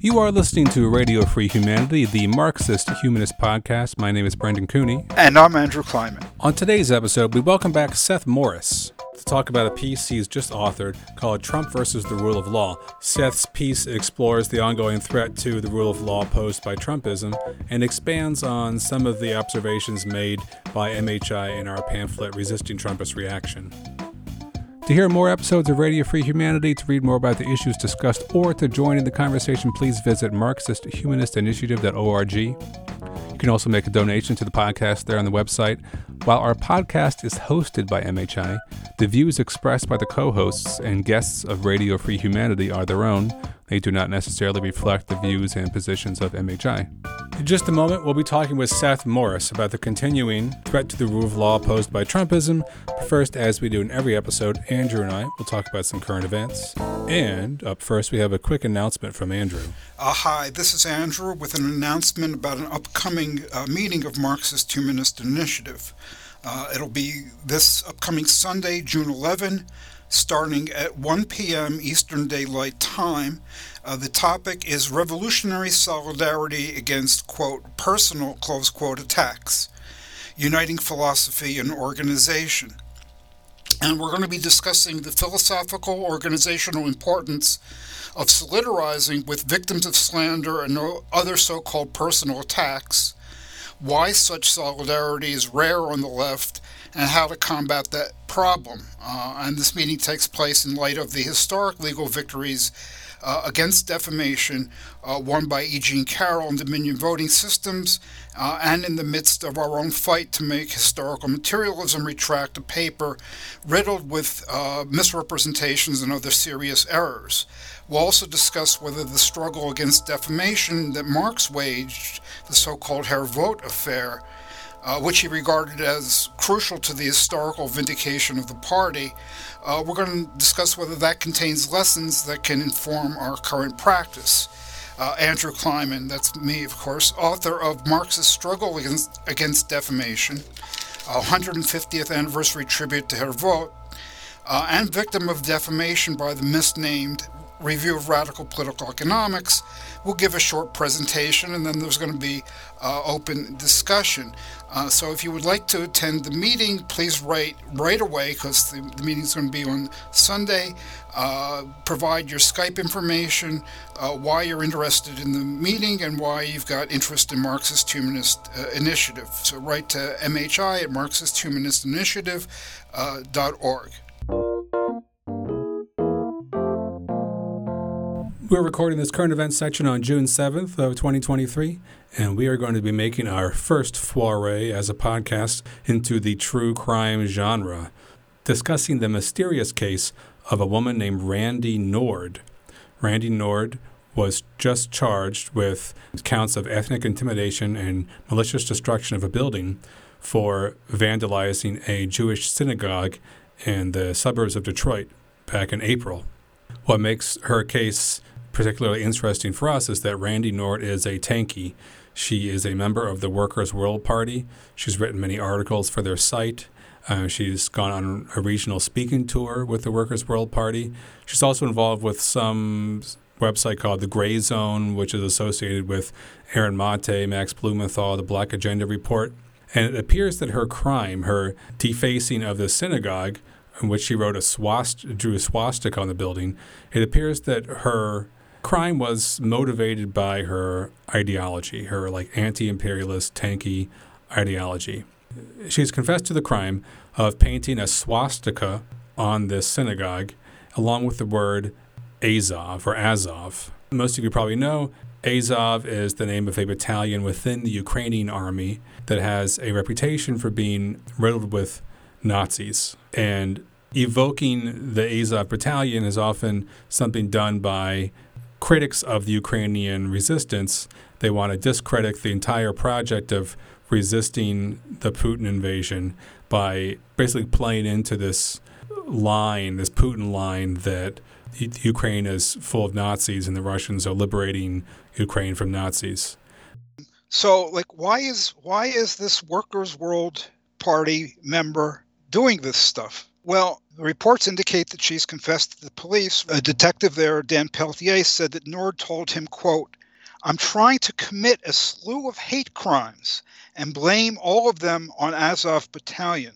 You are listening to Radio Free Humanity, the Marxist Humanist podcast. My name is Brendan Cooney. And I'm Andrew Kliman. On today's episode, we welcome back Seth Morris to talk about a piece he's just authored called Trump versus the Rule of Law. Seth's piece explores the ongoing threat to the rule of law posed by Trumpism and expands on some of the observations made by MHI in our pamphlet Resisting Trumpist Reaction. To hear more episodes of Radio Free Humanity, to read more about the issues discussed, or to join in the conversation, please visit MarxistHumanistInitiative.org. You can also make a donation to the podcast there on the website. While our podcast is hosted by MHI, the views expressed by the co hosts and guests of Radio Free Humanity are their own. They do not necessarily reflect the views and positions of MHI. In just a moment, we'll be talking with Seth Morris about the continuing threat to the rule of law posed by Trumpism. But first, as we do in every episode, Andrew and I will talk about some current events. And up first, we have a quick announcement from Andrew. Uh, hi, this is Andrew with an announcement about an upcoming uh, meeting of Marxist Humanist Initiative. Uh, it'll be this upcoming Sunday, June 11, starting at 1 p.m. Eastern Daylight Time. Uh, the topic is revolutionary solidarity against, quote, personal, close quote, attacks, uniting philosophy and organization. And we're going to be discussing the philosophical organizational importance of solidarizing with victims of slander and other so called personal attacks, why such solidarity is rare on the left, and how to combat that problem. Uh, and this meeting takes place in light of the historic legal victories uh, against defamation uh, won by E. Jean Carroll and Dominion Voting Systems, uh, and in the midst of our own fight to make historical materialism retract a paper riddled with uh, misrepresentations and other serious errors. We'll also discuss whether the struggle against defamation that Marx waged, the so called Herr Vogt affair, uh, which he regarded as crucial to the historical vindication of the party. Uh, we're going to discuss whether that contains lessons that can inform our current practice. Uh, Andrew Kliman, that's me, of course, author of Marx's Struggle Against, Against Defamation, 150th Anniversary Tribute to Herr Vogt, uh, and victim of defamation by the misnamed Review of Radical Political Economics. We'll give a short presentation and then there's going to be uh, open discussion. Uh, so if you would like to attend the meeting, please write right away because the, the meeting is going to be on Sunday. Uh, provide your Skype information, uh, why you're interested in the meeting, and why you've got interest in Marxist Humanist uh, Initiative. So write to MHI at marxisthumanistinitiative.org. We're recording this current events section on June 7th of 2023, and we are going to be making our first foray as a podcast into the true crime genre, discussing the mysterious case of a woman named Randy Nord. Randy Nord was just charged with counts of ethnic intimidation and malicious destruction of a building for vandalizing a Jewish synagogue in the suburbs of Detroit back in April. What makes her case particularly interesting for us is that Randy Nord is a tankie. She is a member of the Workers' World Party. She's written many articles for their site. Uh, she's gone on a regional speaking tour with the Workers' World Party. She's also involved with some website called the Gray Zone, which is associated with Aaron Mate, Max Blumenthal, the Black Agenda Report. And it appears that her crime, her defacing of the synagogue, in which she wrote a swast- drew a swastika on the building, it appears that her crime was motivated by her ideology, her like anti-imperialist, tanky ideology. She's confessed to the crime of painting a swastika on this synagogue, along with the word Azov or Azov. Most of you probably know Azov is the name of a battalion within the Ukrainian army that has a reputation for being riddled with Nazis. And evoking the Azov battalion is often something done by critics of the Ukrainian resistance. They want to discredit the entire project of resisting the Putin invasion by basically playing into this line, this Putin line that Ukraine is full of Nazis and the Russians are liberating Ukraine from Nazis. So, like, why is why is this Workers' World Party member doing this stuff? Well, reports indicate that she's confessed to the police. A detective there, Dan Peltier, said that Nord told him, quote, I'm trying to commit a slew of hate crimes and blame all of them on Azov Battalion.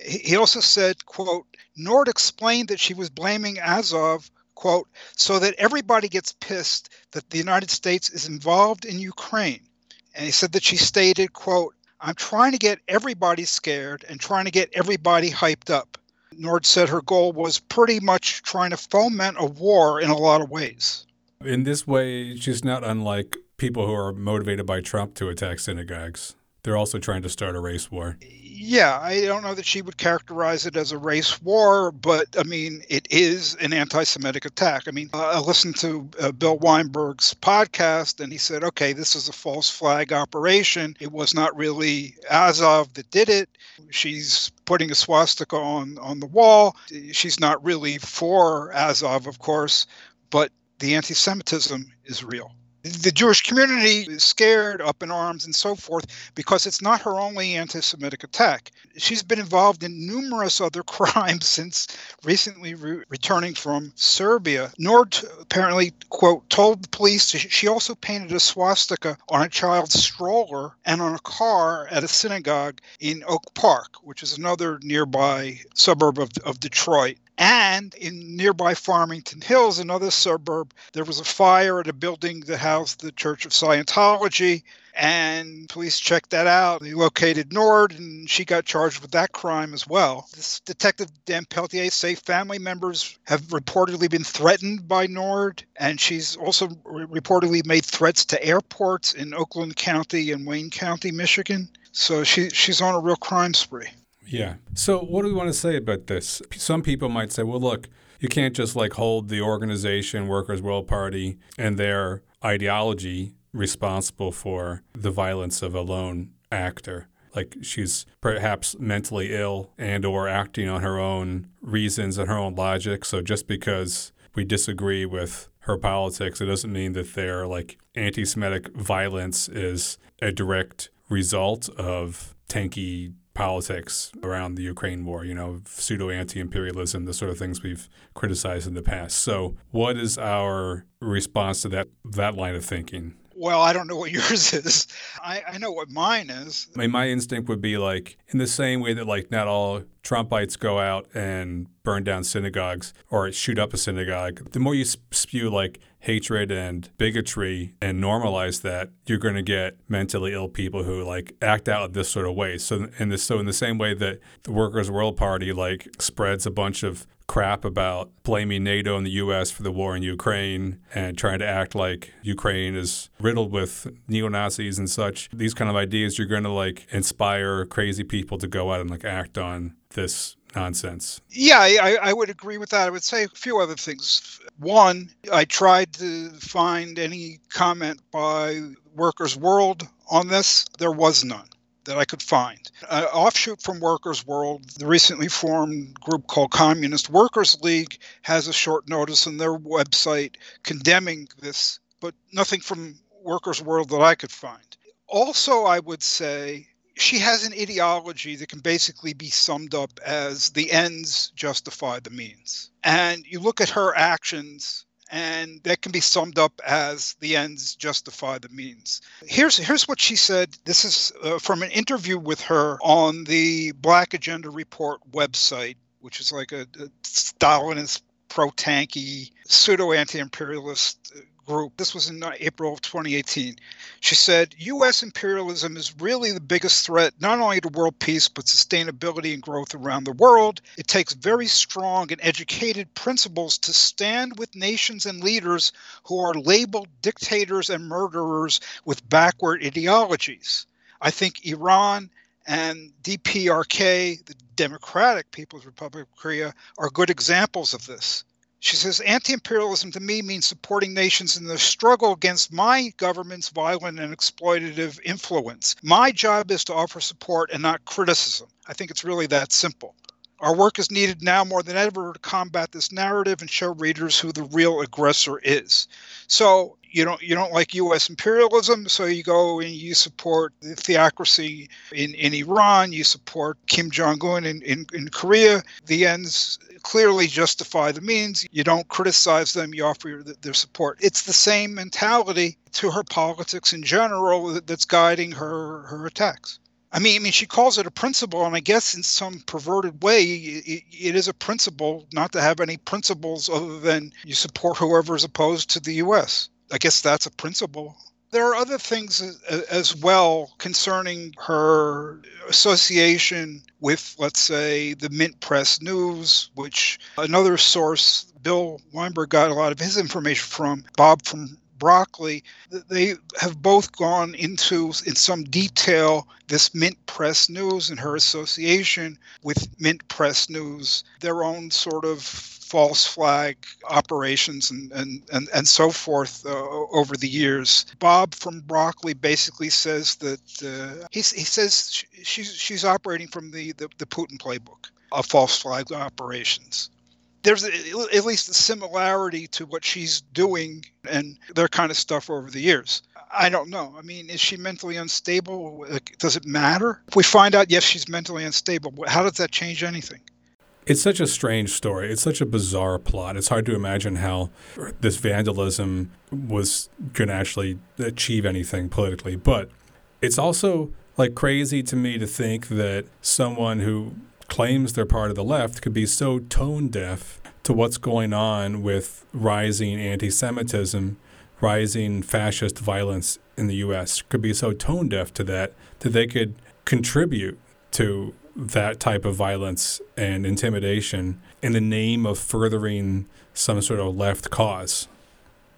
He also said, quote, Nord explained that she was blaming Azov, quote, so that everybody gets pissed that the United States is involved in Ukraine. And he said that she stated, quote, I'm trying to get everybody scared and trying to get everybody hyped up. Nord said her goal was pretty much trying to foment a war in a lot of ways. In this way, she's not unlike people who are motivated by Trump to attack synagogues. They're also trying to start a race war yeah, I don't know that she would characterize it as a race war, but I mean, it is an anti Semitic attack. I mean, I listened to uh, Bill Weinberg's podcast, and he said, okay, this is a false flag operation. It was not really Azov that did it. She's putting a swastika on, on the wall. She's not really for Azov, of course, but the anti Semitism is real the Jewish community is scared, up in arms, and so forth, because it's not her only anti Semitic attack. She's been involved in numerous other crimes since recently re- returning from Serbia. Nord apparently, quote, told the police she also painted a swastika on a child's stroller and on a car at a synagogue in Oak Park, which is another nearby suburb of, of Detroit. And in nearby Farmington Hills, another suburb, there was a fire at a building that housed the Church of Scientology. And police checked that out. They located Nord, and she got charged with that crime as well. This detective Dan Peltier say family members have reportedly been threatened by Nord, and she's also re- reportedly made threats to airports in Oakland County and Wayne County, Michigan. So she she's on a real crime spree. Yeah. So, what do we want to say about this? Some people might say, well, look, you can't just like hold the organization, Workers' World Party, and their ideology responsible for the violence of a lone actor. Like she's perhaps mentally ill and or acting on her own reasons and her own logic. So just because we disagree with her politics, it doesn't mean that their like anti-Semitic violence is a direct result of tanky politics around the Ukraine war, you know, pseudo anti imperialism, the sort of things we've criticized in the past. So, what is our response to that, that line of thinking? Well, I don't know what yours is. I, I know what mine is. I mean, my instinct would be like, in the same way that, like, not all Trumpites go out and burn down synagogues or shoot up a synagogue, the more you spew, like, hatred and bigotry and normalize that, you're going to get mentally ill people who like act out this sort of way. So this, so in the same way that the Workers' World Party like spreads a bunch of crap about blaming NATO and the U.S. for the war in Ukraine and trying to act like Ukraine is riddled with neo Nazis and such. These kind of ideas, you're going to like inspire crazy people to go out and like act on this nonsense. Yeah, I, I would agree with that. I would say a few other things. One, I tried to find any comment by Workers' World on this. There was none that I could find. An offshoot from Workers' World, the recently formed group called Communist Workers League has a short notice on their website condemning this, but nothing from Workers' World that I could find. Also, I would say she has an ideology that can basically be summed up as the ends justify the means. And you look at her actions and that can be summed up as the ends justify the means. Here's here's what she said. This is uh, from an interview with her on the Black Agenda Report website, which is like a, a Stalinist pro-tanky pseudo anti-imperialist uh, group. This was in uh, April of 2018. She said, U.S. imperialism is really the biggest threat not only to world peace, but sustainability and growth around the world. It takes very strong and educated principles to stand with nations and leaders who are labeled dictators and murderers with backward ideologies. I think Iran and DPRK, the Democratic People's Republic of Korea, are good examples of this. She says, anti imperialism to me means supporting nations in their struggle against my government's violent and exploitative influence. My job is to offer support and not criticism. I think it's really that simple. Our work is needed now more than ever to combat this narrative and show readers who the real aggressor is. So you don't you don't like U.S. imperialism, so you go and you support the theocracy in, in Iran, you support Kim Jong Un in, in, in Korea. The ends clearly justify the means. You don't criticize them, you offer their support. It's the same mentality to her politics in general that's guiding her, her attacks. I mean, I mean, she calls it a principle, and I guess in some perverted way, it, it is a principle not to have any principles other than you support whoever is opposed to the U.S. I guess that's a principle. There are other things as well concerning her association with, let's say, the Mint Press News, which another source, Bill Weinberg, got a lot of his information from, Bob from Brockley, they have both gone into, in some detail, this Mint Press News and her association with Mint Press News, their own sort of false flag operations and, and, and, and so forth uh, over the years. Bob from Brockley basically says that uh, he, he says she's, she's operating from the, the, the Putin playbook of false flag operations there's a, at least a similarity to what she's doing and their kind of stuff over the years. I don't know. I mean, is she mentally unstable? Does it matter? If we find out, yes, she's mentally unstable, how does that change anything? It's such a strange story. It's such a bizarre plot. It's hard to imagine how this vandalism was going to actually achieve anything politically. But it's also like crazy to me to think that someone who claims they're part of the left could be so tone deaf to what's going on with rising anti Semitism, rising fascist violence in the U.S., could be so tone deaf to that that they could contribute to that type of violence and intimidation in the name of furthering some sort of left cause.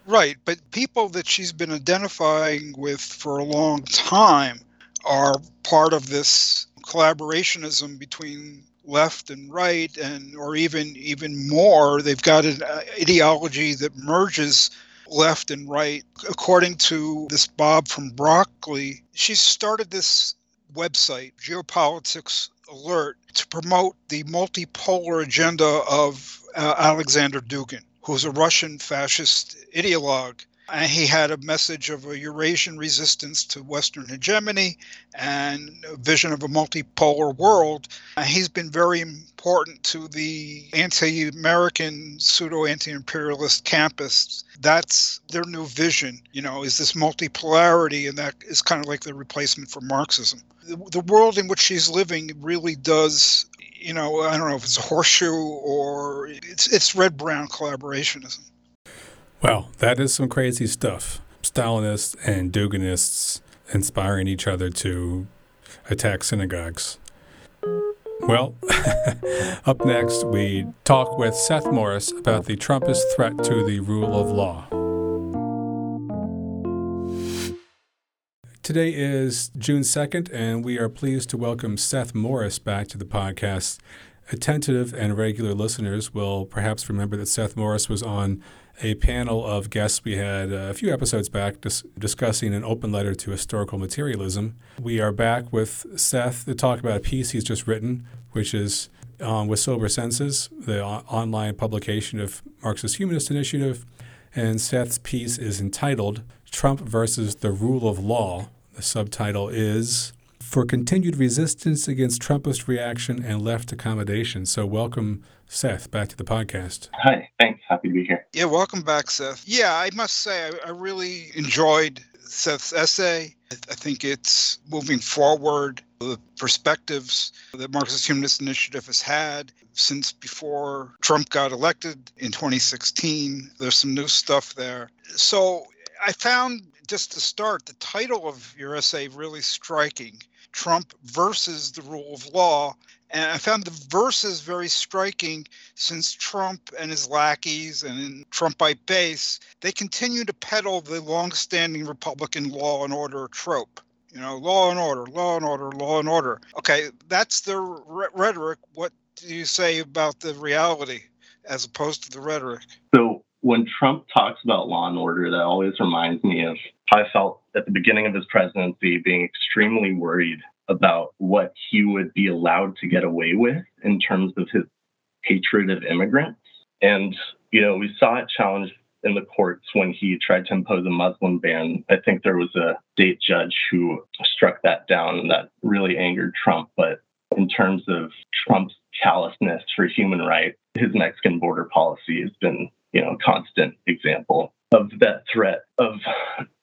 Right, but people that she's been identifying with for a long time are part of this collaborationism between left and right and or even even more they've got an uh, ideology that merges left and right according to this bob from brockley she started this website geopolitics alert to promote the multipolar agenda of uh, Alexander Dugin, who's a Russian fascist ideologue. And he had a message of a Eurasian resistance to Western hegemony and a vision of a multipolar world. He's been very important to the anti American, pseudo anti imperialist campus. That's their new vision, you know, is this multipolarity, and that is kind of like the replacement for Marxism the, world in which she's living really does you know i don't know if it's a horseshoe or it's it's red brown collaborationism well that is some crazy stuff stalinists and duginists inspiring each other to attack synagogues well, up next, we talk with Seth Morris about the Trumpist threat to the rule of law. Today is June 2nd, and we are pleased to welcome Seth Morris back to the podcast. Attentive and regular listeners will perhaps remember that Seth Morris was on a panel of guests we had a few episodes back dis- discussing an open letter to historical materialism. We are back with Seth to talk about a piece he's just written, which is um, with Sober Senses, the o- online publication of Marxist Humanist Initiative. And Seth's piece is entitled Trump versus the Rule of Law the subtitle is For Continued Resistance Against Trumpist Reaction and Left Accommodation. So, welcome, Seth, back to the podcast. Hi, thanks. Happy to be here. Yeah, welcome back, Seth. Yeah, I must say, I, I really enjoyed Seth's essay. I, I think it's moving forward the perspectives that Marxist Humanist Initiative has had since before Trump got elected in 2016. There's some new stuff there. So I found just to start, the title of your essay really striking Trump versus the rule of law. And I found the verses very striking since Trump and his lackeys and Trumpite base, they continue to peddle the long-standing Republican law and order trope. You know, law and order, law and order, law and order. Okay, that's the rhetoric. What do you say about the reality as opposed to the rhetoric? So when Trump talks about law and order, that always reminds me of I felt at the beginning of his presidency being extremely worried about what he would be allowed to get away with in terms of his hatred of immigrants. And, you know, we saw it challenged in the courts when he tried to impose a Muslim ban. I think there was a state judge who struck that down, and that really angered Trump. But in terms of Trump's callousness for human rights, his Mexican border policy has been, you know, a constant example of that threat of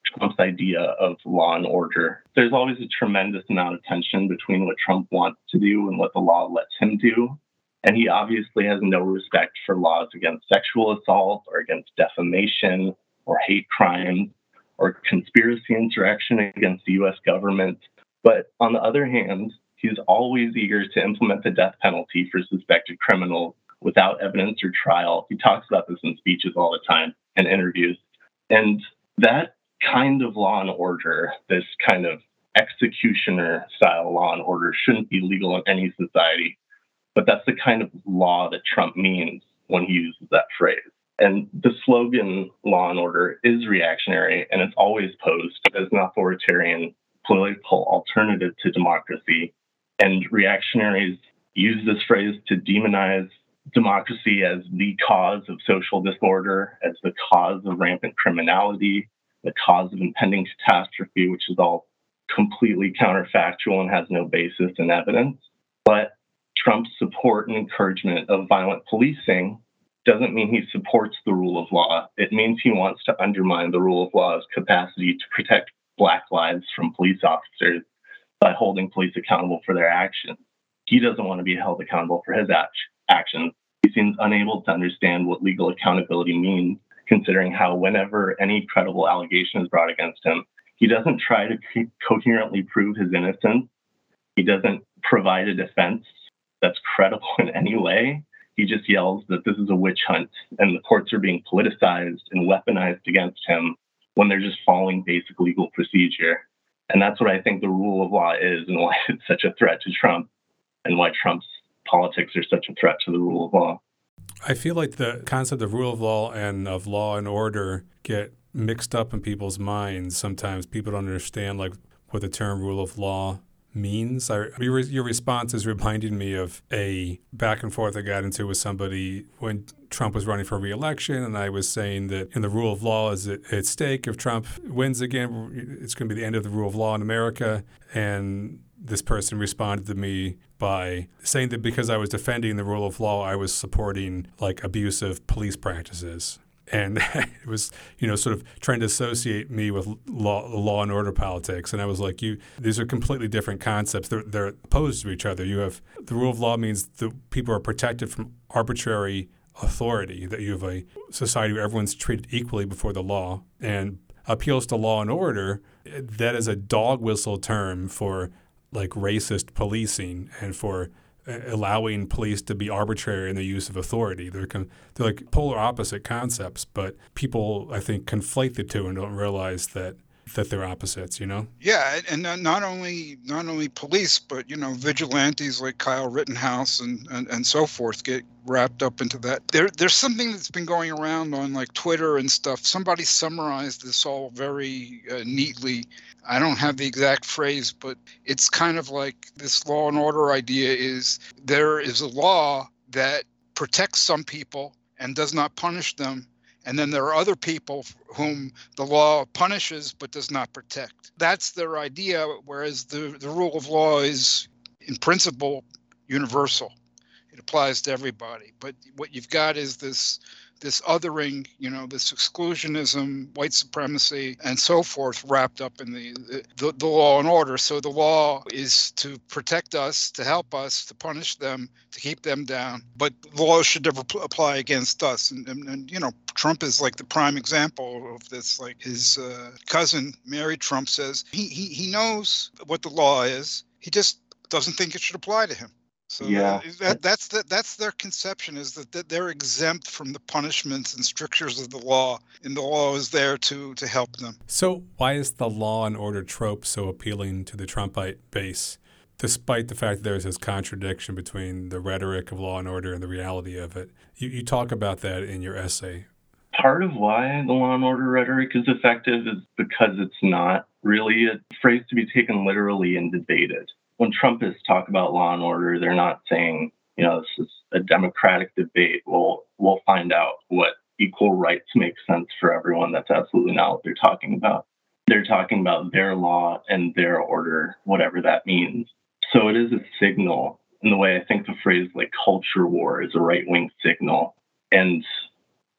Trump's idea of law and order. There's always a tremendous amount of tension between what Trump wants to do and what the law lets him do. And he obviously has no respect for laws against sexual assault or against defamation or hate crimes or conspiracy insurrection against the US government. But on the other hand, he's always eager to implement the death penalty for suspected criminals without evidence or trial. He talks about this in speeches all the time and interviews. And that kind of law and order, this kind of executioner style law and order, shouldn't be legal in any society. But that's the kind of law that Trump means when he uses that phrase. And the slogan law and order is reactionary and it's always posed as an authoritarian political alternative to democracy. And reactionaries use this phrase to demonize democracy as the cause of social disorder, as the cause of rampant criminality, the cause of impending catastrophe, which is all completely counterfactual and has no basis in evidence. But Trump's support and encouragement of violent policing doesn't mean he supports the rule of law. It means he wants to undermine the rule of law's capacity to protect Black lives from police officers by holding police accountable for their actions. He doesn't want to be held accountable for his actions. He seems unable to understand what legal accountability means, considering how, whenever any credible allegation is brought against him, he doesn't try to coherently prove his innocence. He doesn't provide a defense that's credible in any way. He just yells that this is a witch hunt and the courts are being politicized and weaponized against him when they're just following basic legal procedure. And that's what I think the rule of law is and why it's such a threat to Trump and why Trump's politics are such a threat to the rule of law. I feel like the concept of rule of law and of law and order get mixed up in people's minds. Sometimes people don't understand like what the term rule of law means. I, your response is reminding me of a back and forth I got into with somebody when Trump was running for reelection, and I was saying that in the rule of law is at stake. If Trump wins again, it's going to be the end of the rule of law in America. And this person responded to me by saying that because I was defending the rule of law, I was supporting like abusive police practices. And it was you know sort of trying to associate me with law, law and order politics. And i was like you these are completely different concepts. They're, they're opposed to each other. You have the rule of law means that people are protected from arbitrary authority that you have a society where everyone's treated equally before the law. And appeals to law and order eh, that is a dog whistle term for like racist policing and for allowing police to be arbitrary in the use of authority. They're con- they're like polar opposite concepts, but people I think conflate the two and don't realize that that they're opposites. You know? Yeah, and not only not only police, but you know vigilantes like Kyle Rittenhouse and, and, and so forth get wrapped up into that. There there's something that's been going around on like Twitter and stuff. Somebody summarized this all very uh, neatly I don't have the exact phrase, but it's kind of like this law and order idea is there is a law that protects some people and does not punish them. And then there are other people whom the law punishes but does not protect. That's their idea, whereas the, the rule of law is, in principle, universal. It applies to everybody. But what you've got is this this othering, you know, this exclusionism, white supremacy, and so forth, wrapped up in the, the, the law and order. So the law is to protect us, to help us, to punish them, to keep them down. But laws should never pl- apply against us. And, and, and, you know, Trump is like the prime example of this. Like his uh, cousin, Mary Trump, says he, he, he knows what the law is. He just doesn't think it should apply to him. So yeah, that, that's the, that's their conception is that, that they're exempt from the punishments and strictures of the law, and the law is there to to help them. So why is the law and order trope so appealing to the Trumpite base, despite the fact that there's this contradiction between the rhetoric of law and order and the reality of it? You, you talk about that in your essay. Part of why the law and order rhetoric is effective is because it's not really a phrase to be taken literally and debated when Trumpists talk about law and order, they're not saying, you know, this is a democratic debate. We'll we'll find out what equal rights make sense for everyone. That's absolutely not what they're talking about. They're talking about their law and their order, whatever that means. So it is a signal in the way I think the phrase like culture war is a right wing signal. And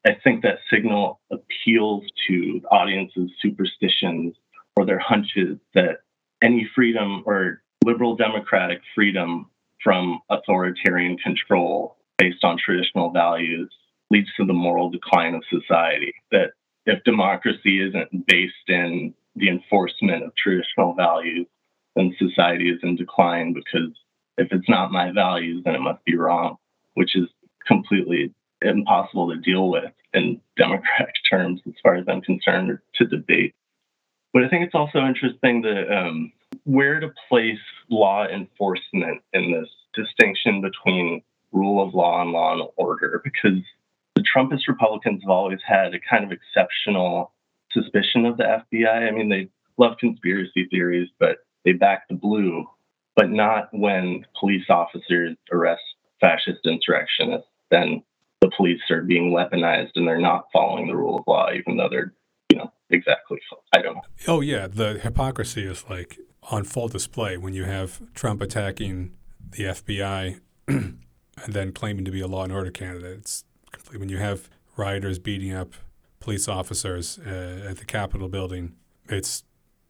I think that signal appeals to the audience's superstitions or their hunches that any freedom or liberal democratic freedom from authoritarian control based on traditional values leads to the moral decline of society. That if democracy isn't based in the enforcement of traditional values, then society is in decline because if it's not my values, then it must be wrong, which is completely impossible to deal with in democratic terms, as far as I'm concerned, to debate. But I think it's also interesting that um, where to place law enforcement in this distinction between rule of law and law and order, because the Trumpist Republicans have always had a kind of exceptional suspicion of the FBI. I mean, they love conspiracy theories, but they back the blue, but not when police officers arrest fascist insurrectionists. Then the police are being weaponized and they're not following the rule of law, even though they're, you know, exactly. I don't know. Oh, yeah. The hypocrisy is like on full display when you have Trump attacking the FBI and then claiming to be a law and order candidate. It's complete. when you have rioters beating up police officers uh, at the Capitol building, it's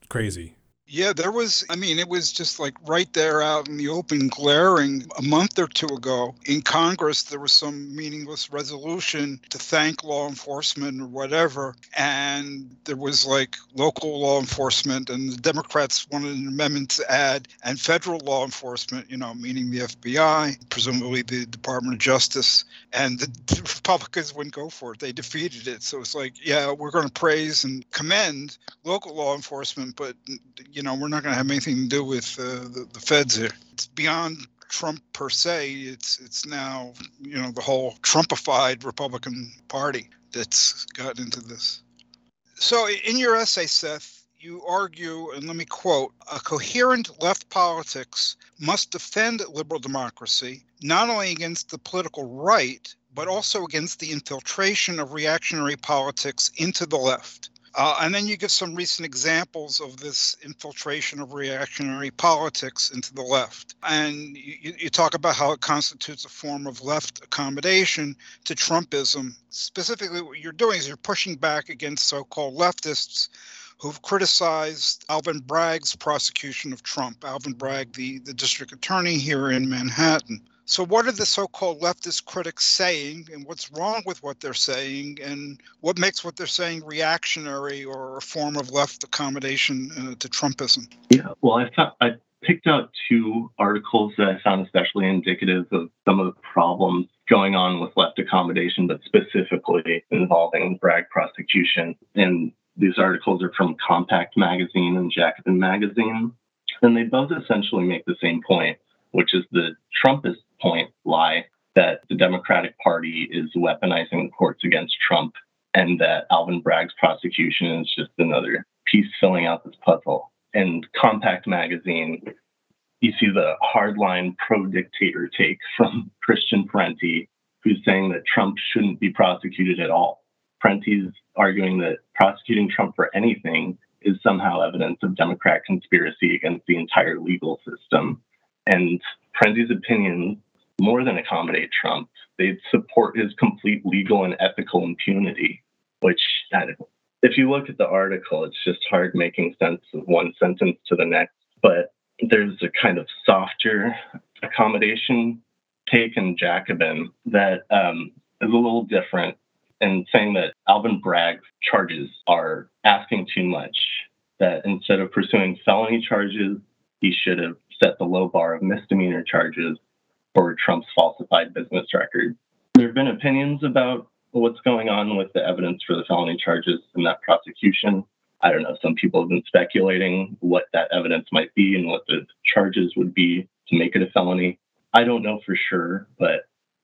crazy. Yeah, there was, I mean, it was just like right there out in the open, glaring. A month or two ago in Congress, there was some meaningless resolution to thank law enforcement or whatever. And there was like local law enforcement, and the Democrats wanted an amendment to add, and federal law enforcement, you know, meaning the FBI, presumably the Department of Justice. And the, Republicans wouldn't go for it. They defeated it. So it's like, yeah, we're going to praise and commend local law enforcement, but you know, we're not going to have anything to do with uh, the, the feds here. It's beyond Trump per se. It's it's now you know the whole Trumpified Republican Party that's gotten into this. So in your essay, Seth, you argue, and let me quote: "A coherent left politics must defend liberal democracy not only against the political right." But also against the infiltration of reactionary politics into the left. Uh, and then you give some recent examples of this infiltration of reactionary politics into the left. And you, you, talk about how it constitutes a form of left accommodation to Trumpism. Specifically, what you're doing is you're pushing back against so called leftists who've criticized Alvin Bragg's prosecution of Trump. Alvin Bragg, the, the district attorney here in Manhattan. So, what are the so called leftist critics saying, and what's wrong with what they're saying, and what makes what they're saying reactionary or a form of left accommodation uh, to Trumpism? Yeah, well, I, thought, I picked out two articles that I found especially indicative of some of the problems going on with left accommodation, but specifically involving Bragg prosecution. And these articles are from Compact Magazine and Jacobin Magazine. And they both essentially make the same point, which is the Trumpist point lie that the Democratic Party is weaponizing the courts against Trump and that Alvin Bragg's prosecution is just another piece filling out this puzzle. And Compact Magazine, you see the hardline pro dictator take from Christian Parenti, who's saying that Trump shouldn't be prosecuted at all. Parenti's arguing that prosecuting Trump for anything is somehow evidence of Democrat conspiracy against the entire legal system. And Parenti's opinions more than accommodate Trump. They'd support his complete legal and ethical impunity, which, if you look at the article, it's just hard making sense of one sentence to the next. But there's a kind of softer accommodation take in Jacobin that um, is a little different in saying that Alvin Bragg's charges are asking too much, that instead of pursuing felony charges, he should have set the low bar of misdemeanor charges for Trump's falsified business record. There have been opinions about what's going on with the evidence for the felony charges in that prosecution. I don't know. Some people have been speculating what that evidence might be and what the charges would be to make it a felony. I don't know for sure, but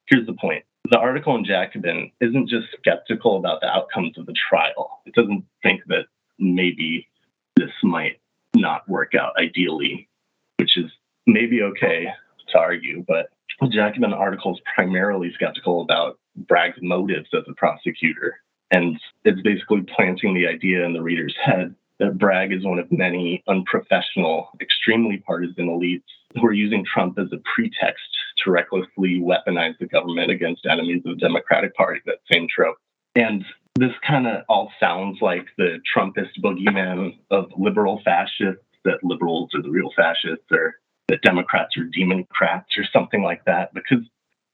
here's the point. The article in Jacobin isn't just skeptical about the outcomes of the trial. It doesn't think that maybe this might not work out ideally, which is maybe okay to argue, but the Jacobin article is primarily skeptical about Bragg's motives as a prosecutor. And it's basically planting the idea in the reader's head that Bragg is one of many unprofessional, extremely partisan elites who are using Trump as a pretext to recklessly weaponize the government against enemies of the Democratic Party, that same trope. And this kind of all sounds like the Trumpist boogeyman of liberal fascists, that liberals are the real fascists, or that Democrats are democrats, or something like that, because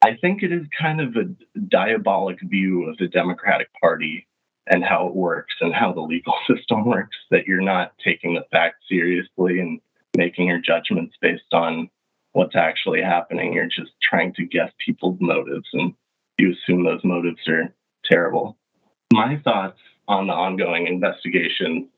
I think it is kind of a diabolic view of the Democratic Party and how it works and how the legal system works that you're not taking the facts seriously and making your judgments based on what's actually happening. You're just trying to guess people's motives and you assume those motives are terrible. My thoughts on the ongoing investigation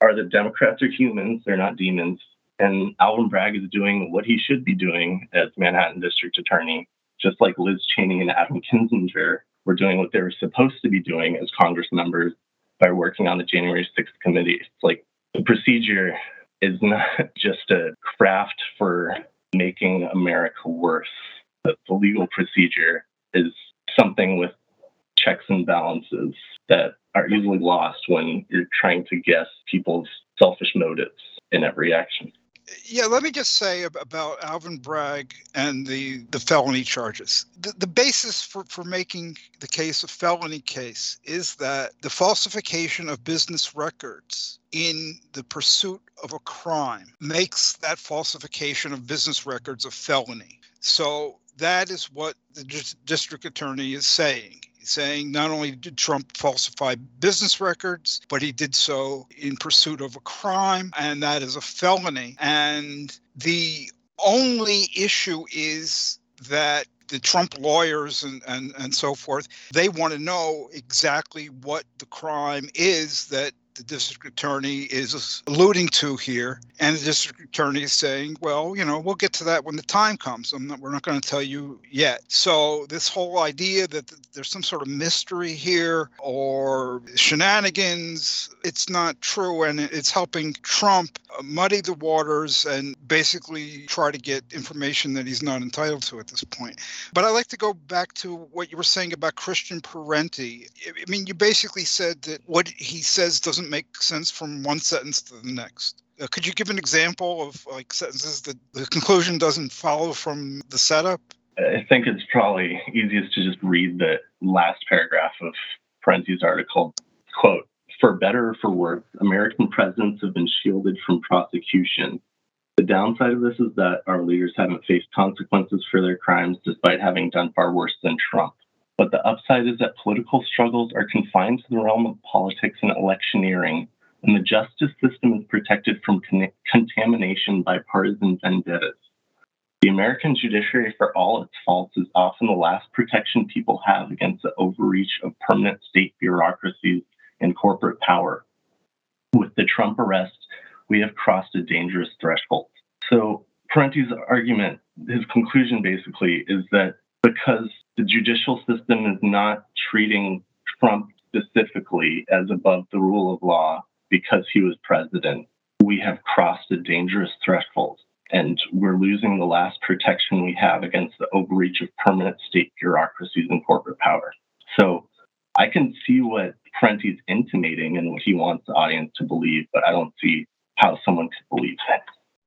are that Democrats are humans, they're not demons. And Alvin Bragg is doing what he should be doing as Manhattan District Attorney, just like Liz Cheney and Adam Kinzinger were doing what they were supposed to be doing as Congress members by working on the January 6th committee. It's like the procedure is not just a craft for making America worse. The, the legal procedure is something with checks and balances that are easily lost when you're trying to guess people's selfish motives in every action. Yeah, let me just say about Alvin Bragg and the, the felony charges. The, the basis for, for making the case a felony case is that the falsification of business records in the pursuit of a crime makes that falsification of business records a felony. So that is what the district attorney is saying saying not only did Trump falsify business records, but he did so in pursuit of a crime, and that is a felony. And the only issue is that the Trump lawyers and, and, and so forth, they want to know exactly what the crime is that the district attorney is alluding to here. And the district attorney is saying, well, you know, we'll get to that when the time comes. Not, we're not going to tell you yet. So, this whole idea that there's some sort of mystery here or shenanigans, it's not true. And it's helping Trump muddy the waters and basically try to get information that he's not entitled to at this point. But I'd like to go back to what you were saying about Christian Parenti. I mean, you basically said that what he says doesn't make sense from one sentence to the next. Uh, could you give an example of like sentences that the conclusion doesn't follow from the setup? I think it's probably easiest to just read the last paragraph of Parenti's article. Quote, for better or for worse, American presidents have been shielded from prosecution. The downside of this is that our leaders haven't faced consequences for their crimes despite having done far worse than Trump. But the upside is that political struggles are confined to the realm of politics and electioneering, and the justice system is protected from con- contamination by partisan vendettas. The American judiciary, for all its faults, is often the last protection people have against the overreach of permanent state bureaucracies and corporate power. With the Trump arrest, we have crossed a dangerous threshold. So, Parenti's argument, his conclusion basically is that because the judicial system is not treating Trump specifically as above the rule of law because he was president, we have crossed a dangerous threshold and we're losing the last protection we have against the overreach of permanent state bureaucracies and corporate power. So I can see what Parenti's intimating and what he wants the audience to believe, but I don't see how someone could believe that.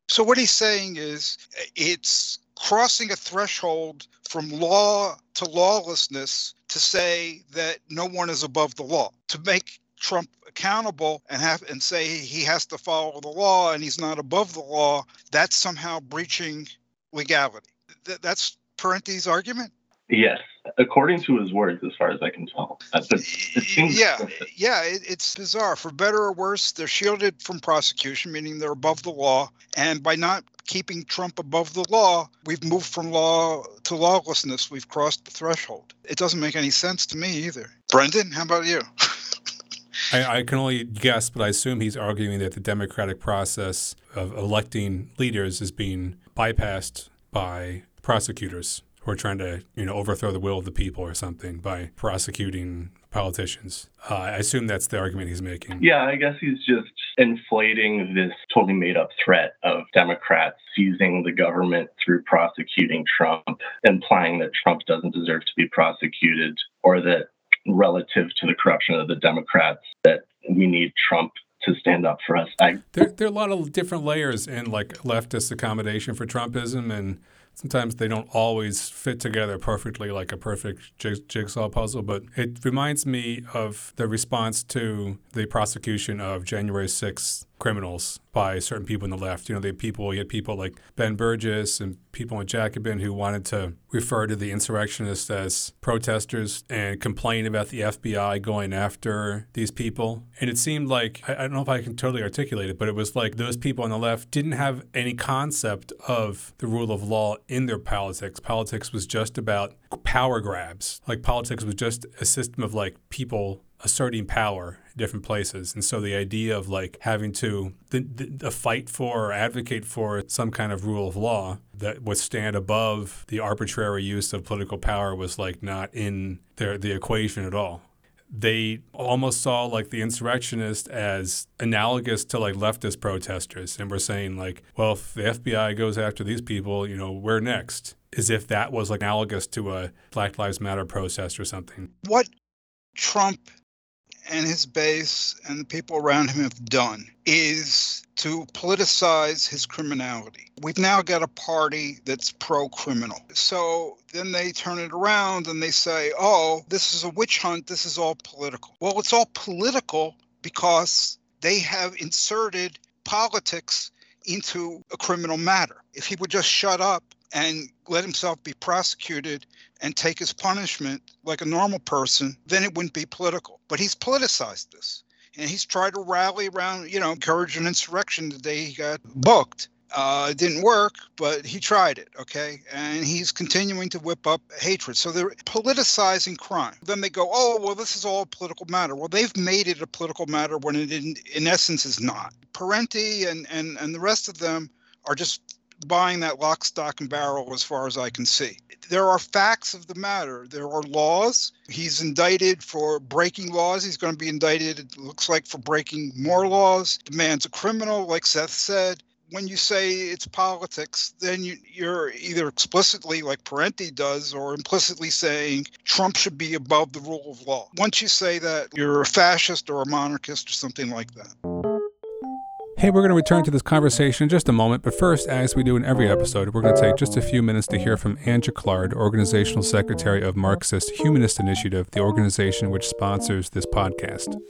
So what he's saying is it's crossing a threshold from law to lawlessness to say that no one is above the law. To make Trump accountable and have and say he has to follow the law and he's not above the law, that's somehow breaching legality. Th- that's Parenti's argument. Yes, according to his words, as far as I can tell. yeah, yeah, it, it's bizarre. For better or worse, they're shielded from prosecution, meaning they're above the law. And by not keeping Trump above the law, we've moved from law to lawlessness. We've crossed the threshold. It doesn't make any sense to me either. Brendan, how about you? I, I, can only guess, but I assume he's arguing that the democratic process of electing leaders is being bypassed by prosecutors who are trying to, you know, overthrow the will of the people or something by prosecuting politicians. Uh, I assume that's the argument he's making. Yeah, I guess he's just inflating this totally made up threat of Democrats seizing the government through prosecuting Trump, implying that Trump doesn't deserve to be prosecuted or that relative to the corruption of the Democrats, that we need Trump to stand up for us. I, there, there are a lot of different layers in like leftist accommodation for Trumpism, and sometimes they don't always fit together perfectly like a perfect jig- jigsaw puzzle. But it reminds me of the response to the prosecution of January 6th criminals by certain people in the left. You know, they had people, you had people like Ben Burgis and people in Jacobin who wanted to refer to the insurrectionists as protesters and complain about the FBI going after these people. And it seemed like, I, I don't know if I can totally articulate it, but it was like those people on the left didn't have any concept of the rule of law in their politics. Politics was just about power grabs. Like politics was just a system of like people asserting power in different places. And so the idea of like having to the, the, the, fight for or advocate for some kind of rule of law that would stand above the arbitrary use of political power was like not in their the equation at all. They almost saw like the insurrectionists as analogous to like leftist protesters and were saying like, well, if the FBI goes after these people, you know, we're next. As if that was like analogous to a Black Lives Matter protest or something. What Trump and his base and the people around him have done is to politicize his criminality. We've now got a party that's pro criminal. So then they turn it around and they say, oh, this is a witch hunt. This is all political. Well, it's all political because they have inserted politics into a criminal matter. If he would just shut up and let himself be prosecuted and take his punishment like a normal person, then it wouldn't be political. But he's politicized this. And he's tried to rally around, you know, encourage an insurrection the day he got booked. Uh, it didn't work, but he tried it, okay? And he's continuing to whip up hatred. So they're politicizing crime. Then they go, oh, well, this is all a political matter. Well, they've made it a political matter when it in, in essence is not. Parenti and, and, and the rest of them are just buying that lock, stock, and barrel as far as I can see. There are facts of the matter. There are laws. He's indicted for breaking laws. He's going to be indicted, it looks like, for breaking more laws. The man's a criminal, like Seth said. When you say it's politics, then you, you're either explicitly, like Parenti does, or implicitly saying Trump should be above the rule of law. Once you say that, you're a fascist or a monarchist or something like that. Hey, we're going to return to this conversation in just a moment, but first, as we do in every episode, we're going to take just a few minutes to hear from Anne Jaclard, Organizational Secretary of Marxist Humanist Initiative, the organization which sponsors this podcast.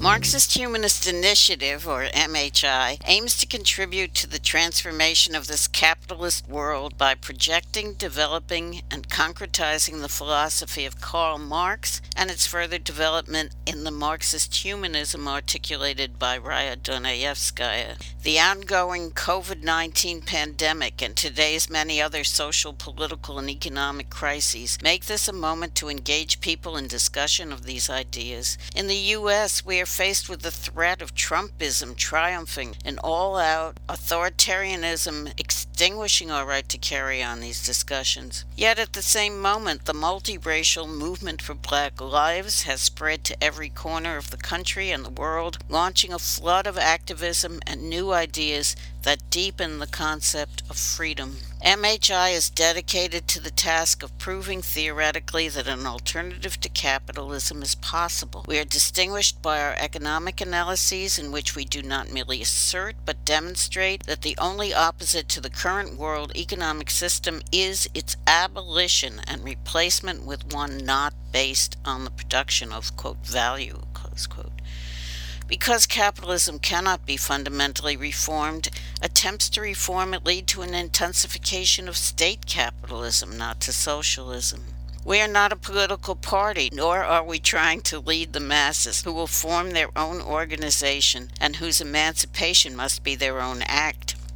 Marxist Humanist Initiative, or MHI, aims to contribute to the transformation of this capitalist world by projecting, developing, and concretizing the philosophy of Karl Marx and its further development in the Marxist humanism articulated by Raya The ongoing COVID 19 pandemic and today's many other social, political, and economic crises make this a moment to engage people in discussion of these ideas. In the U.S., we are faced with the threat of Trumpism triumphing, and all out authoritarianism extinguishing our right to carry on these discussions. Yet at the same moment, the multiracial movement for Black Lives has spread to every corner of the country and the world, launching a flood of activism activism and new ideas that deepen the concept of freedom. MHI is dedicated to the task of proving theoretically that an alternative to capitalism is possible. We are distinguished by our economic analyses, in which we do not merely assert but demonstrate that the only opposite to the current world economic system is its abolition and replacement with one not based on the production of, quote, value, close quote. Because capitalism cannot be fundamentally reformed, attempts to reform it lead to an intensification of state capitalism, not to socialism. We are not a political party, nor are we trying to lead the masses who will form their own organization and whose emancipation must be their own act.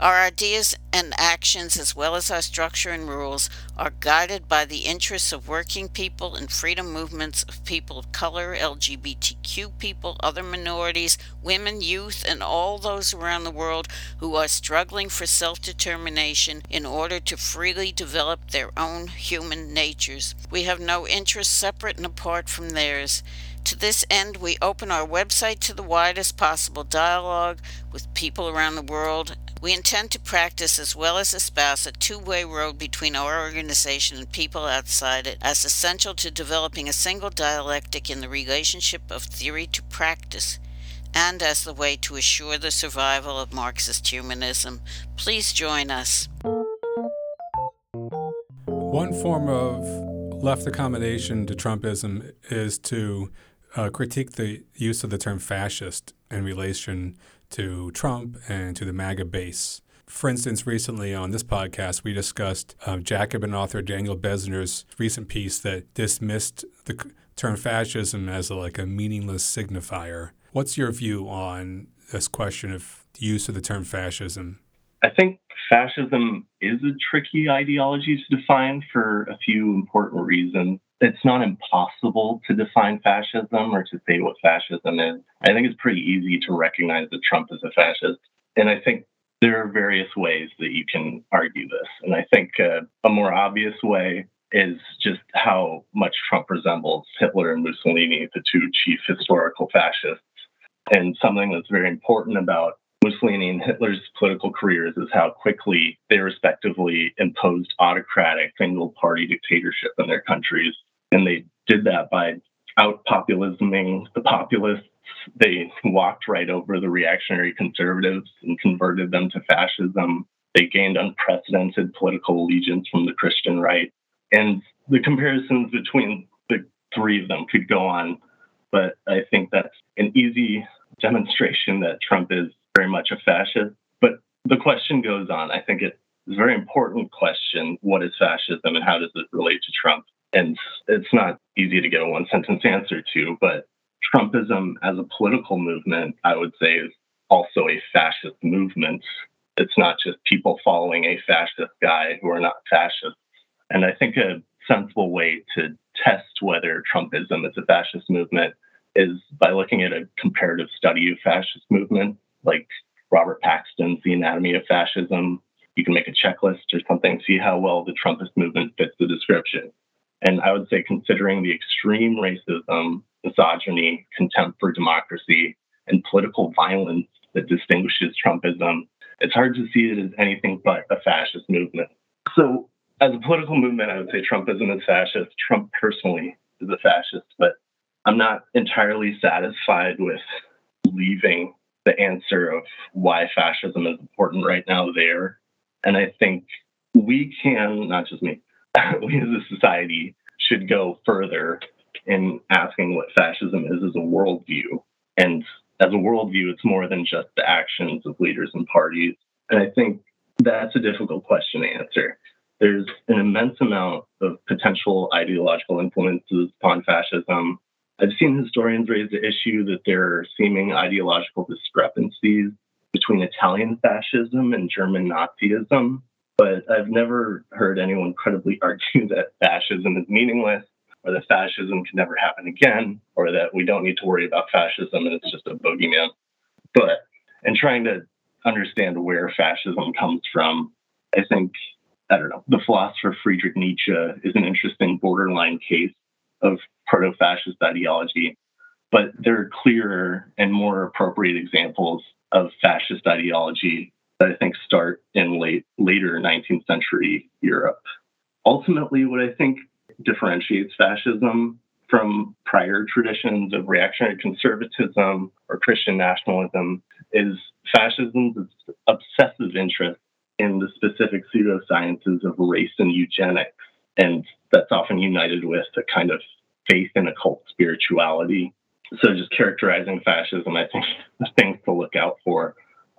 Our ideas and actions, as well as our structure and rules, are guided by the interests of working people and freedom movements of people of color, LGBTQ people, other minorities, women, youth, and all those around the world who are struggling for self determination in order to freely develop their own human natures. We have no interests separate and apart from theirs. To this end, we open our website to the widest possible dialogue with people around the world. We intend to practice as well as espouse a two way road between our organization and people outside it as essential to developing a single dialectic in the relationship of theory to practice and as the way to assure the survival of Marxist humanism. Please join us. One form of left accommodation to Trumpism is to uh, critique the use of the term fascist in relation to Trump and to the MAGA base. For instance, recently on this podcast, we discussed uh, Jacobin author Daniel Bessner's recent piece that dismissed the term fascism as a, like a meaningless signifier. What's your view on this question of the use of the term fascism? I think fascism is a tricky ideology to define for a few important reasons it's not impossible to define fascism or to say what fascism is. I think it's pretty easy to recognize that Trump is a fascist. And I think there are various ways that you can argue this. And I think uh, a more obvious way is just how much Trump resembles Hitler and Mussolini, the two chief historical fascists. And something that's very important about Mussolini and Hitler's political careers is how quickly they respectively imposed autocratic single party dictatorship in their countries and they did that by out populisming the populists. They walked right over the reactionary conservatives and converted them to fascism. They gained unprecedented political allegiance from the Christian right. And the comparisons between the three of them could go on, but I think that's an easy demonstration that Trump is very much a fascist. But the question goes on. I think it's a very important question what is fascism and how does it relate to Trump? And it's not easy to get a one sentence answer to, but Trumpism as a political movement, I would say, is also a fascist movement. It's not just people following a fascist guy who are not fascists. And I think a sensible way to test whether Trumpism is a fascist movement is by looking at a comparative study of fascist movement, like Robert Paxton's The Anatomy of Fascism. You can make a checklist or something, see how well the Trumpist movement fits the description. And I would say, considering the extreme racism, misogyny, contempt for democracy, and political violence that distinguishes Trumpism, it's hard to see it as anything but a fascist movement. So, as a political movement, I would say Trumpism is fascist. Trump personally is a fascist, but I'm not entirely satisfied with leaving the answer of why fascism is important right now there. And I think we can, not just me, we as a society should go further in asking what fascism is as a worldview. And as a worldview, it's more than just the actions of leaders and parties. And I think that's a difficult question to answer. There's an immense amount of potential ideological influences upon fascism. I've seen historians raise the issue that there are seeming ideological discrepancies between Italian fascism and German Nazism. But I've never heard anyone credibly argue that fascism is meaningless or that fascism can never happen again or that we don't need to worry about fascism and it's just a boogeyman. But in trying to understand where fascism comes from, I think, I don't know, the philosopher Friedrich Nietzsche is an interesting borderline case of proto fascist ideology. But there are clearer and more appropriate examples of fascist ideology that I think start in late later 19th century Europe. Ultimately, what I think differentiates fascism from prior traditions of reactionary conservatism or Christian nationalism is fascism's obsessive interest in the specific pseudosciences of race and eugenics. And that's often united with a kind of faith in occult spirituality. So, just characterizing fascism, I think the things to look out for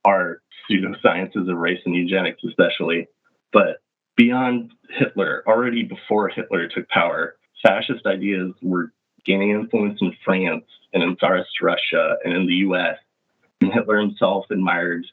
are pseudosciences of race and eugenics, especially. But beyond Hitler, already before Hitler took power, fascist ideas were gaining influence in France and in Tsarist Russia and in the US. And Hitler himself admired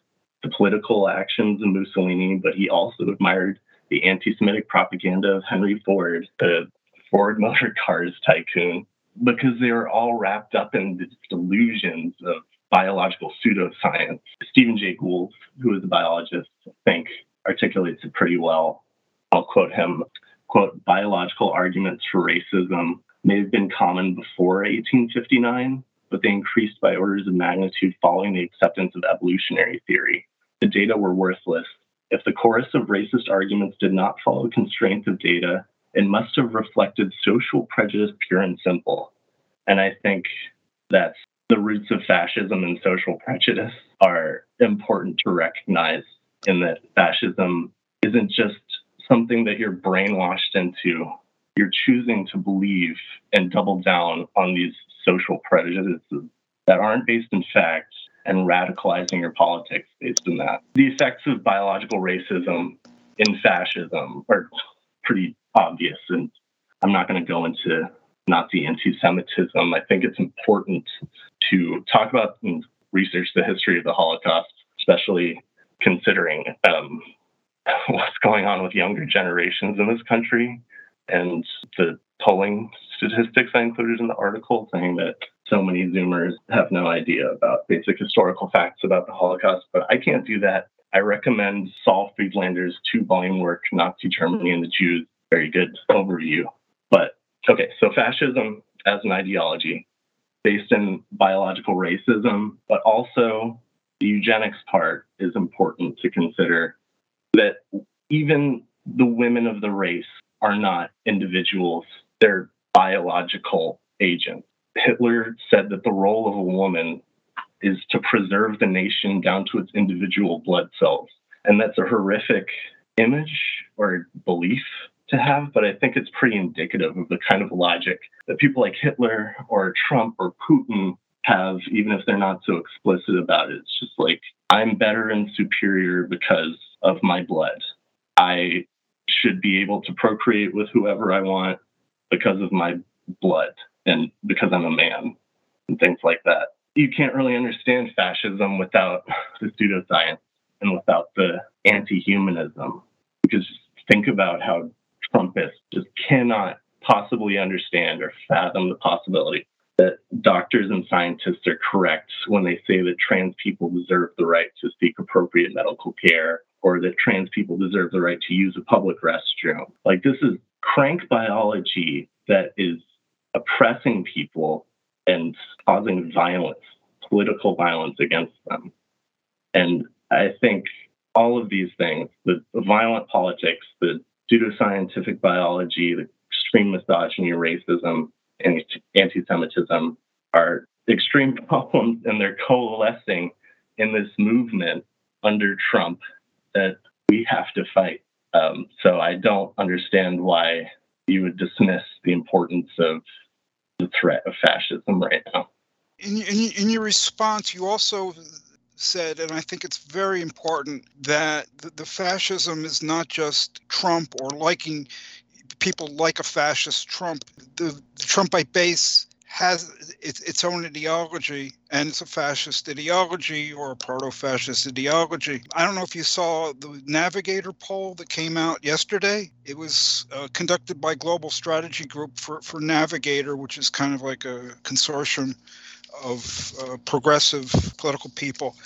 the political actions of Mussolini, but he also admired the anti Semitic propaganda of Henry Ford, the Ford Motor Cars tycoon, because they were all wrapped up in these delusions of biological pseudoscience. Stephen Jay Gould, who is a biologist, I think articulates it pretty well. I'll quote him quote, biological arguments for racism may have been common before 1859, but they increased by orders of magnitude following the acceptance of evolutionary theory. The data were worthless. If the chorus of racist arguments did not follow constraints of data, it must have reflected social prejudice pure and simple. And I think that's the roots of fascism and social prejudice are important to recognize in that fascism isn't just something that you're brainwashed into. You're choosing to believe and double down on these social prejudices that aren't based in fact and radicalizing your politics based on that. The effects of biological racism in fascism are pretty obvious, and I'm not going to go into Nazi anti Semitism. I think it's important to talk about and research the history of the Holocaust, especially considering um, what's going on with younger generations in this country and the polling statistics I included in the article saying that so many Zoomers have no idea about basic historical facts about the Holocaust, but I can't do that. I recommend Saul Friedlander's two volume work, Nazi Germany and the Jews. Very good overview. But okay, so fascism as an ideology based in biological racism, but also the eugenics part is important to consider that even the women of the race are not individuals, they're biological agents. Hitler said that the role of a woman is to preserve the nation down to its individual blood cells. And that's a horrific image or belief to have, but I think it's pretty indicative of the kind of logic that people like Hitler or Trump or Putin have, even if they're not so explicit about it. It's just like, I'm better and superior because of my blood. I should be able to procreate with whoever I want because of my blood and because I'm a man and things like that. You can't really understand fascism without the pseudoscience and without the anti humanism. Because think about how Trumpists just cannot possibly understand or fathom the possibility that doctors and scientists are correct when they say that trans people deserve the right to seek appropriate medical care or that trans people deserve the right to use a public restroom. Like, this is crank biology that is oppressing people and causing violence, political violence against them. And I think all of these things, the, the violent politics, the pseudoscientific biology, the extreme misogyny, racism, and anti Semitism are extreme problems, and they're coalescing in this movement under Trump that we have to fight. Um, so I don't understand why you would dismiss the importance of the threat of fascism right now. In, in, in your response, you also said, and I think it's very important, that the, fascism is not just Trump or liking people like a fascist Trump. The, the Trumpite base has its, its own ideology and it's a fascist ideology or a proto-fascist ideology. I don't know if you saw the Navigator poll that came out yesterday. It was uh, conducted by Global Strategy Group for, for Navigator, which is kind of like a consortium of uh, progressive political people.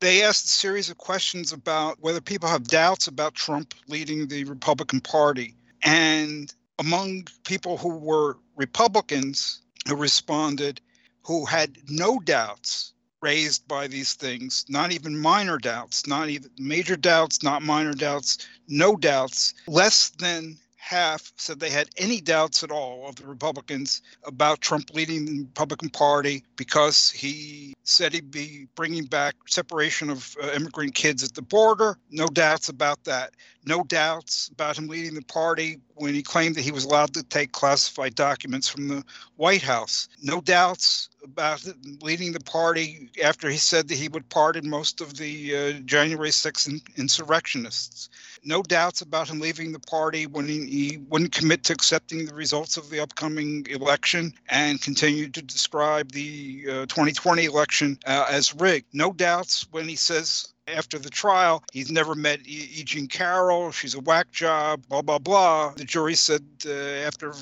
They asked a series of questions about whether people have doubts about Trump leading the Republican Party. And among people who were Republicans, who responded who had no doubts raised by these things, not even minor doubts, not even major doubts, not minor doubts, no doubts, less than half said they had any doubts at all of the Republicans about Trump leading the Republican Party because he said he'd be bringing back separation of uh, immigrant kids at the border. No doubts about that. No doubts about him leading the party when he claimed that he was allowed to take classified documents from the White House. No doubts about leading the party after he said that he would pardon most of the uh, January 6th insurrectionists no doubts about him leaving the party when he, he wouldn't commit to accepting the results of the upcoming election and continued to describe the uh, 2020 election uh, as rigged. No doubts when he says after the trial, he's never met E. Jean Carroll. She's a whack job, blah, blah, blah. The jury said uh, after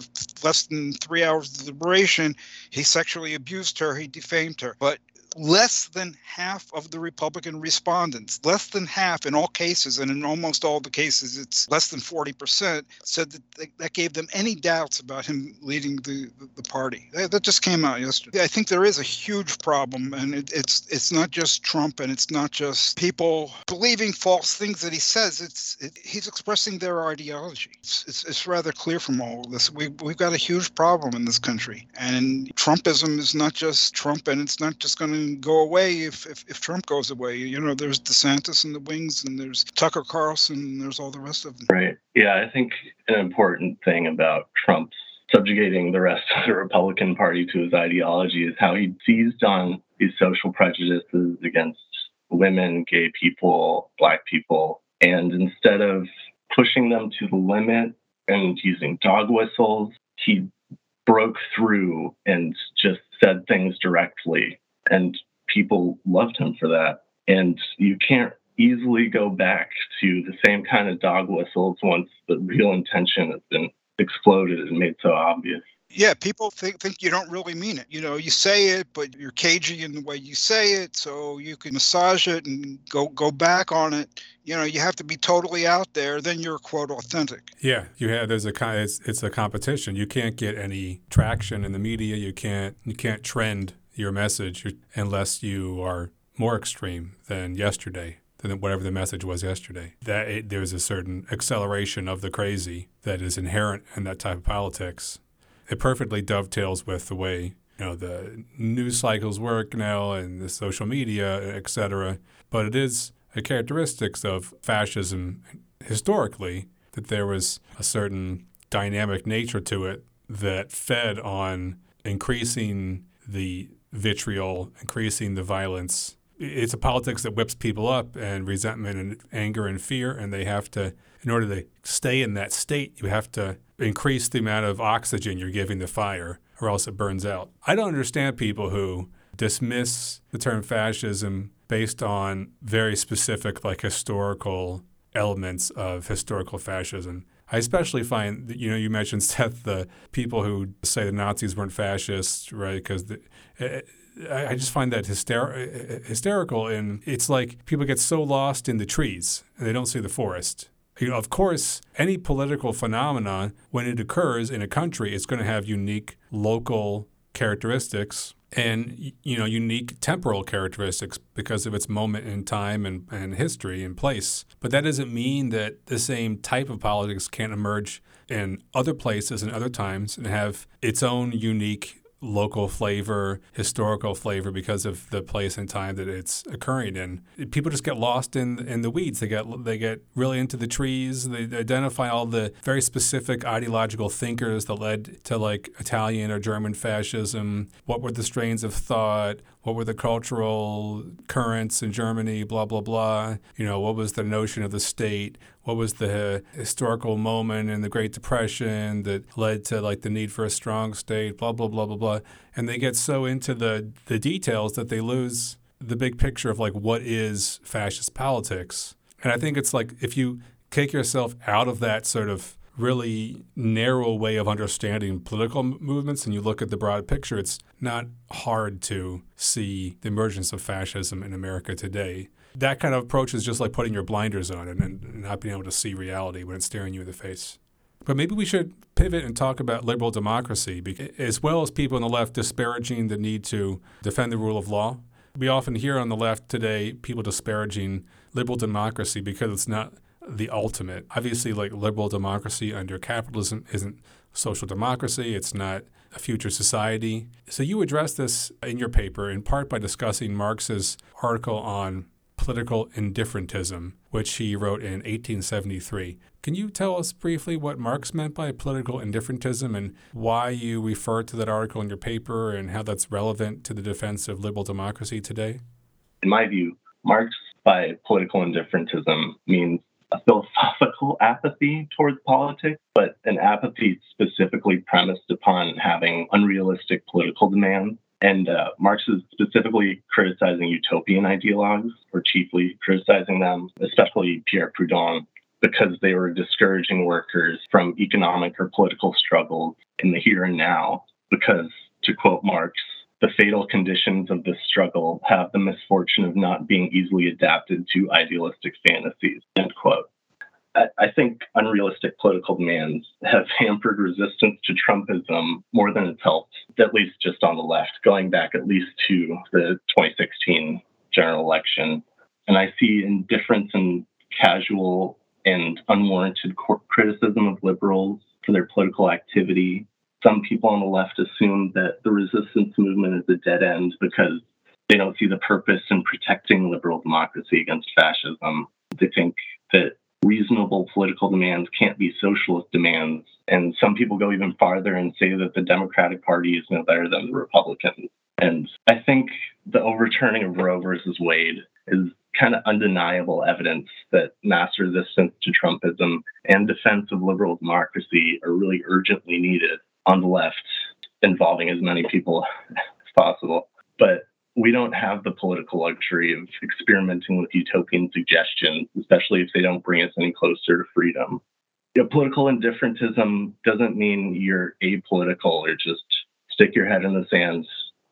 less than three hours of deliberation, he sexually abused her, he defamed her. But less than half of the Republican respondents, less than half in all cases, and in almost all the cases, it's less than 40%, said that that gave them any doubts about him leading the, the, party. That, just came out yesterday. I think there is a huge problem, and it, it's it's not just Trump and it's not just people believing false things that he says. It's it, he's expressing their ideology. It's, it's, it's rather clear from all this. We, we've got a huge problem in this country, and Trumpism is not just Trump, and it's not just going to go away if, if, if Trump goes away. You know, there's DeSantis and the wings, and there's Tucker Carlson, and there's all the rest of them. Right. Yeah, I think an important thing about Trump's subjugating the rest of the Republican Party to his ideology is how he seized on these social prejudices against women, gay people, black people, and instead of pushing them to the limit and using dog whistles, he broke through and just said things directly and people loved him for that. And you can't easily go back to the same kind of dog whistles once the real intention has been exploded and made so obvious. Yeah, people think think you don't really mean it. You know, you say it, but you're cagey in the way you say it, so you can massage it and go go back on it. You know, you have to be totally out there. Then you're quote authentic. Yeah, you have. There's a it's, it's a competition. You can't get any traction in the media. You can't you can't trend your message unless you are more extreme than yesterday than whatever the message was yesterday. That it, there's a certain acceleration of the crazy that is inherent in that type of politics. It perfectly dovetails with the way you know the news cycles work now and the social media, etc. But it is a characteristics of fascism historically that there was a certain dynamic nature to it that fed on increasing the vitriol, increasing the violence. It's a politics that whips people up and resentment and anger and fear, and they have to, in order to stay in that state, you have to increase the amount of oxygen you're giving the fire, or else it burns out. I don't understand people who dismiss the term fascism based on very specific, like historical elements of historical fascism. I especially find that, you know, you mentioned, Seth, the people who say the Nazis weren't fascists, right? Because eh, eh, I just find that hyster- eh, hysterical. And it's like people get so lost in the trees and they don't see the forest. You know, of course, any political phenomenon, when it occurs in a country, it's going to have unique local characteristics and you know unique temporal characteristics because of its moment in time and, and history and place. But that doesn't mean that the same type of politics can't emerge in other places and other times and have its own unique local flavor, historical flavor because of the place and time that it's occurring in. People just get lost in in the weeds. They get they get really into the trees. They identify all the very specific ideological thinkers that led to like Italian or German fascism. What were the strains of thought? What were the cultural currents in Germany? Blah blah blah. You know, what was the notion of the state? What was the historical moment in the Great Depression that led to like the need for a strong state, blah blah blah blah blah. And they get so into the the details that they lose the big picture of like what is fascist politics. And I think it's like if you take yourself out of that sort of really narrow way of understanding political movements and you look at the broad picture, it's not hard to see the emergence of fascism in America today that kind of approach is just like putting your blinders on and, and not being able to see reality when it's staring you in the face. But maybe we should pivot and talk about liberal democracy, as well as people on the left disparaging the need to defend the rule of law. We often hear on the left today people disparaging liberal democracy because it's not the ultimate. Obviously, like liberal democracy under capitalism isn't social democracy, it's not a future society. So you address this in your paper in part by discussing Marx's article on political indifferentism, which he wrote in 1873. Can you tell us briefly what Marx meant by political indifferentism and why you refer to that article in your paper and how that's relevant to the defense of liberal democracy today? In my view, Marx by political indifferentism means a philosophical apathy towards politics, but an apathy specifically premised upon having unrealistic political demands And uh, Marx is specifically criticizing utopian ideologues, or chiefly criticizing them, especially Pierre Proudhon, because they were discouraging workers from economic or political struggles in the here and now. Because, to quote Marx, the fatal conditions of this struggle have the misfortune of not being easily adapted to idealistic fantasies. End quote. I think unrealistic political demands have hampered resistance to Trumpism more than it's helped, at least just on the left, going back at least to the 2016 general election. And I see indifference and casual and unwarranted criticism of liberals for their political activity. Some people on the left assume that the resistance movement is a dead end because they don't see the purpose in protecting liberal democracy against fascism. They think that reasonable political demands can't be socialist demands. And some people go even farther and say that the Democratic Party is no better than the Republicans. And I think the overturning of Roe versus Wade is kind of undeniable evidence that mass resistance to Trumpism and defense of liberal democracy are really urgently needed on the left, involving as many people as possible. But we don't have the political luxury of experimenting with utopian suggestions, especially if they don't bring us any closer to freedom. You know, political indifferentism doesn't mean you're apolitical or just stick your head in the sand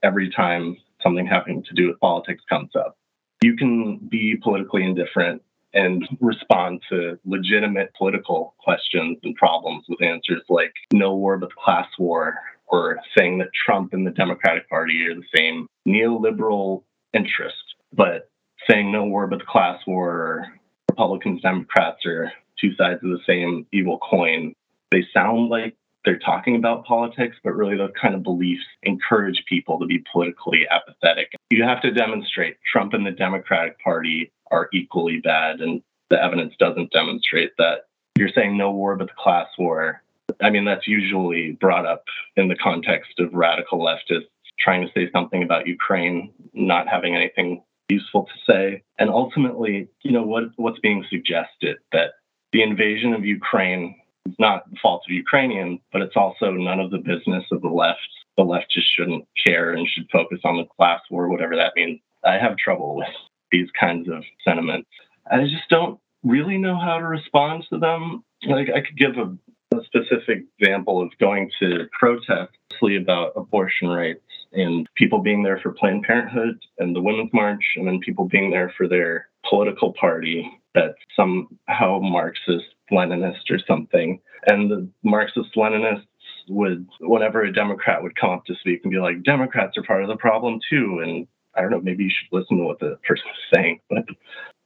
every time something having to do with politics comes up. You can be politically indifferent and respond to legitimate political questions and problems with answers like no war but class war or saying that Trump and the Democratic Party are the same neoliberal interest, but saying no war but class war or Republicans, Democrats are two sides of the same evil coin. They sound like they're talking about politics, but really those kind of beliefs encourage people to be politically apathetic. You have to demonstrate Trump and the Democratic Party are equally bad, and the evidence doesn't demonstrate that. You're saying no war but the class war. I mean, that's usually brought up in the context of radical leftists trying to say something about Ukraine, not having anything useful to say. And ultimately, you know, what, what's being suggested that the invasion of Ukraine is not the fault of Ukrainians, but it's also none of the business of the left. The left just shouldn't care and should focus on the class war, whatever that means. I have trouble with these kinds of sentiments. I just don't really know how to respond to them. Like I could give a a specific example of going to protest about abortion rights and people being there for Planned Parenthood and the Women's March, and then people being there for their political party that's somehow Marxist, Leninist, or something. And the Marxist Leninists would, whenever a Democrat would come up to speak and be like, Democrats are part of the problem too. And I don't know, maybe you should listen to what the person is saying, but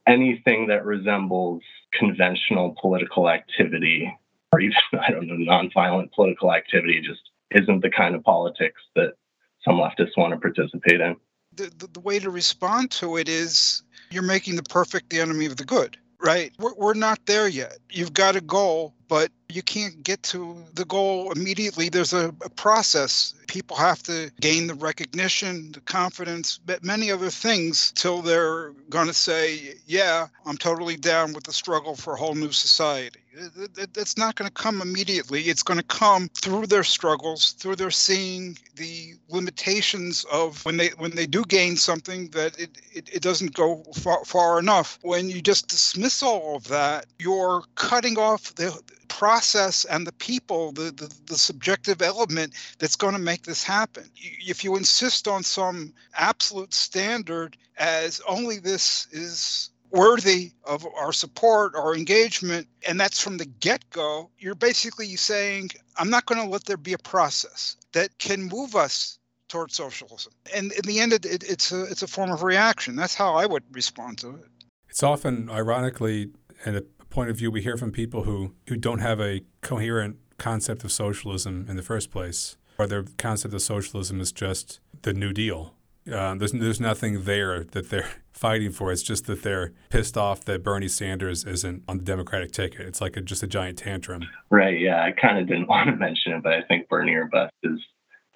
anything that resembles conventional political activity or even, I don't know, nonviolent political activity just isn't the kind of politics that some leftists want to participate in. The, the, the way to respond to it is you're making the perfect the enemy of the good, right? We're, we're not there yet. You've got a goal, but you can't get to the goal immediately. There's a, a process. People have to gain the recognition, the confidence, but many other things till they're going to say, yeah, I'm totally down with the struggle for a whole new society. It's not going to come immediately. It's going to come through their struggles, through their seeing the limitations of when they when they do gain something that it, it, it doesn't go far, far enough. When you just dismiss all of that, you're cutting off the process and the people, the, the, the subjective element that's going to make this happen. If you insist on some absolute standard as only this is worthy of our support, our engagement, and that's from the get go, you're basically saying, I'm not going to let there be a process that can move us towards socialism. And in the end, it, it, it's, a, it's a form of reaction. That's how I would respond to it. It's often, ironically, and a point of view we hear from people who, who don't have a coherent concept of socialism in the first place, or their concept of socialism is just the New Deal. Uh, there's, there's nothing there that they're fighting for. It's just that they're pissed off that Bernie Sanders isn't on the Democratic ticket. It's like a, just a giant tantrum. Right. Yeah. I kind of didn't want to mention it, but I think Bernie or bust is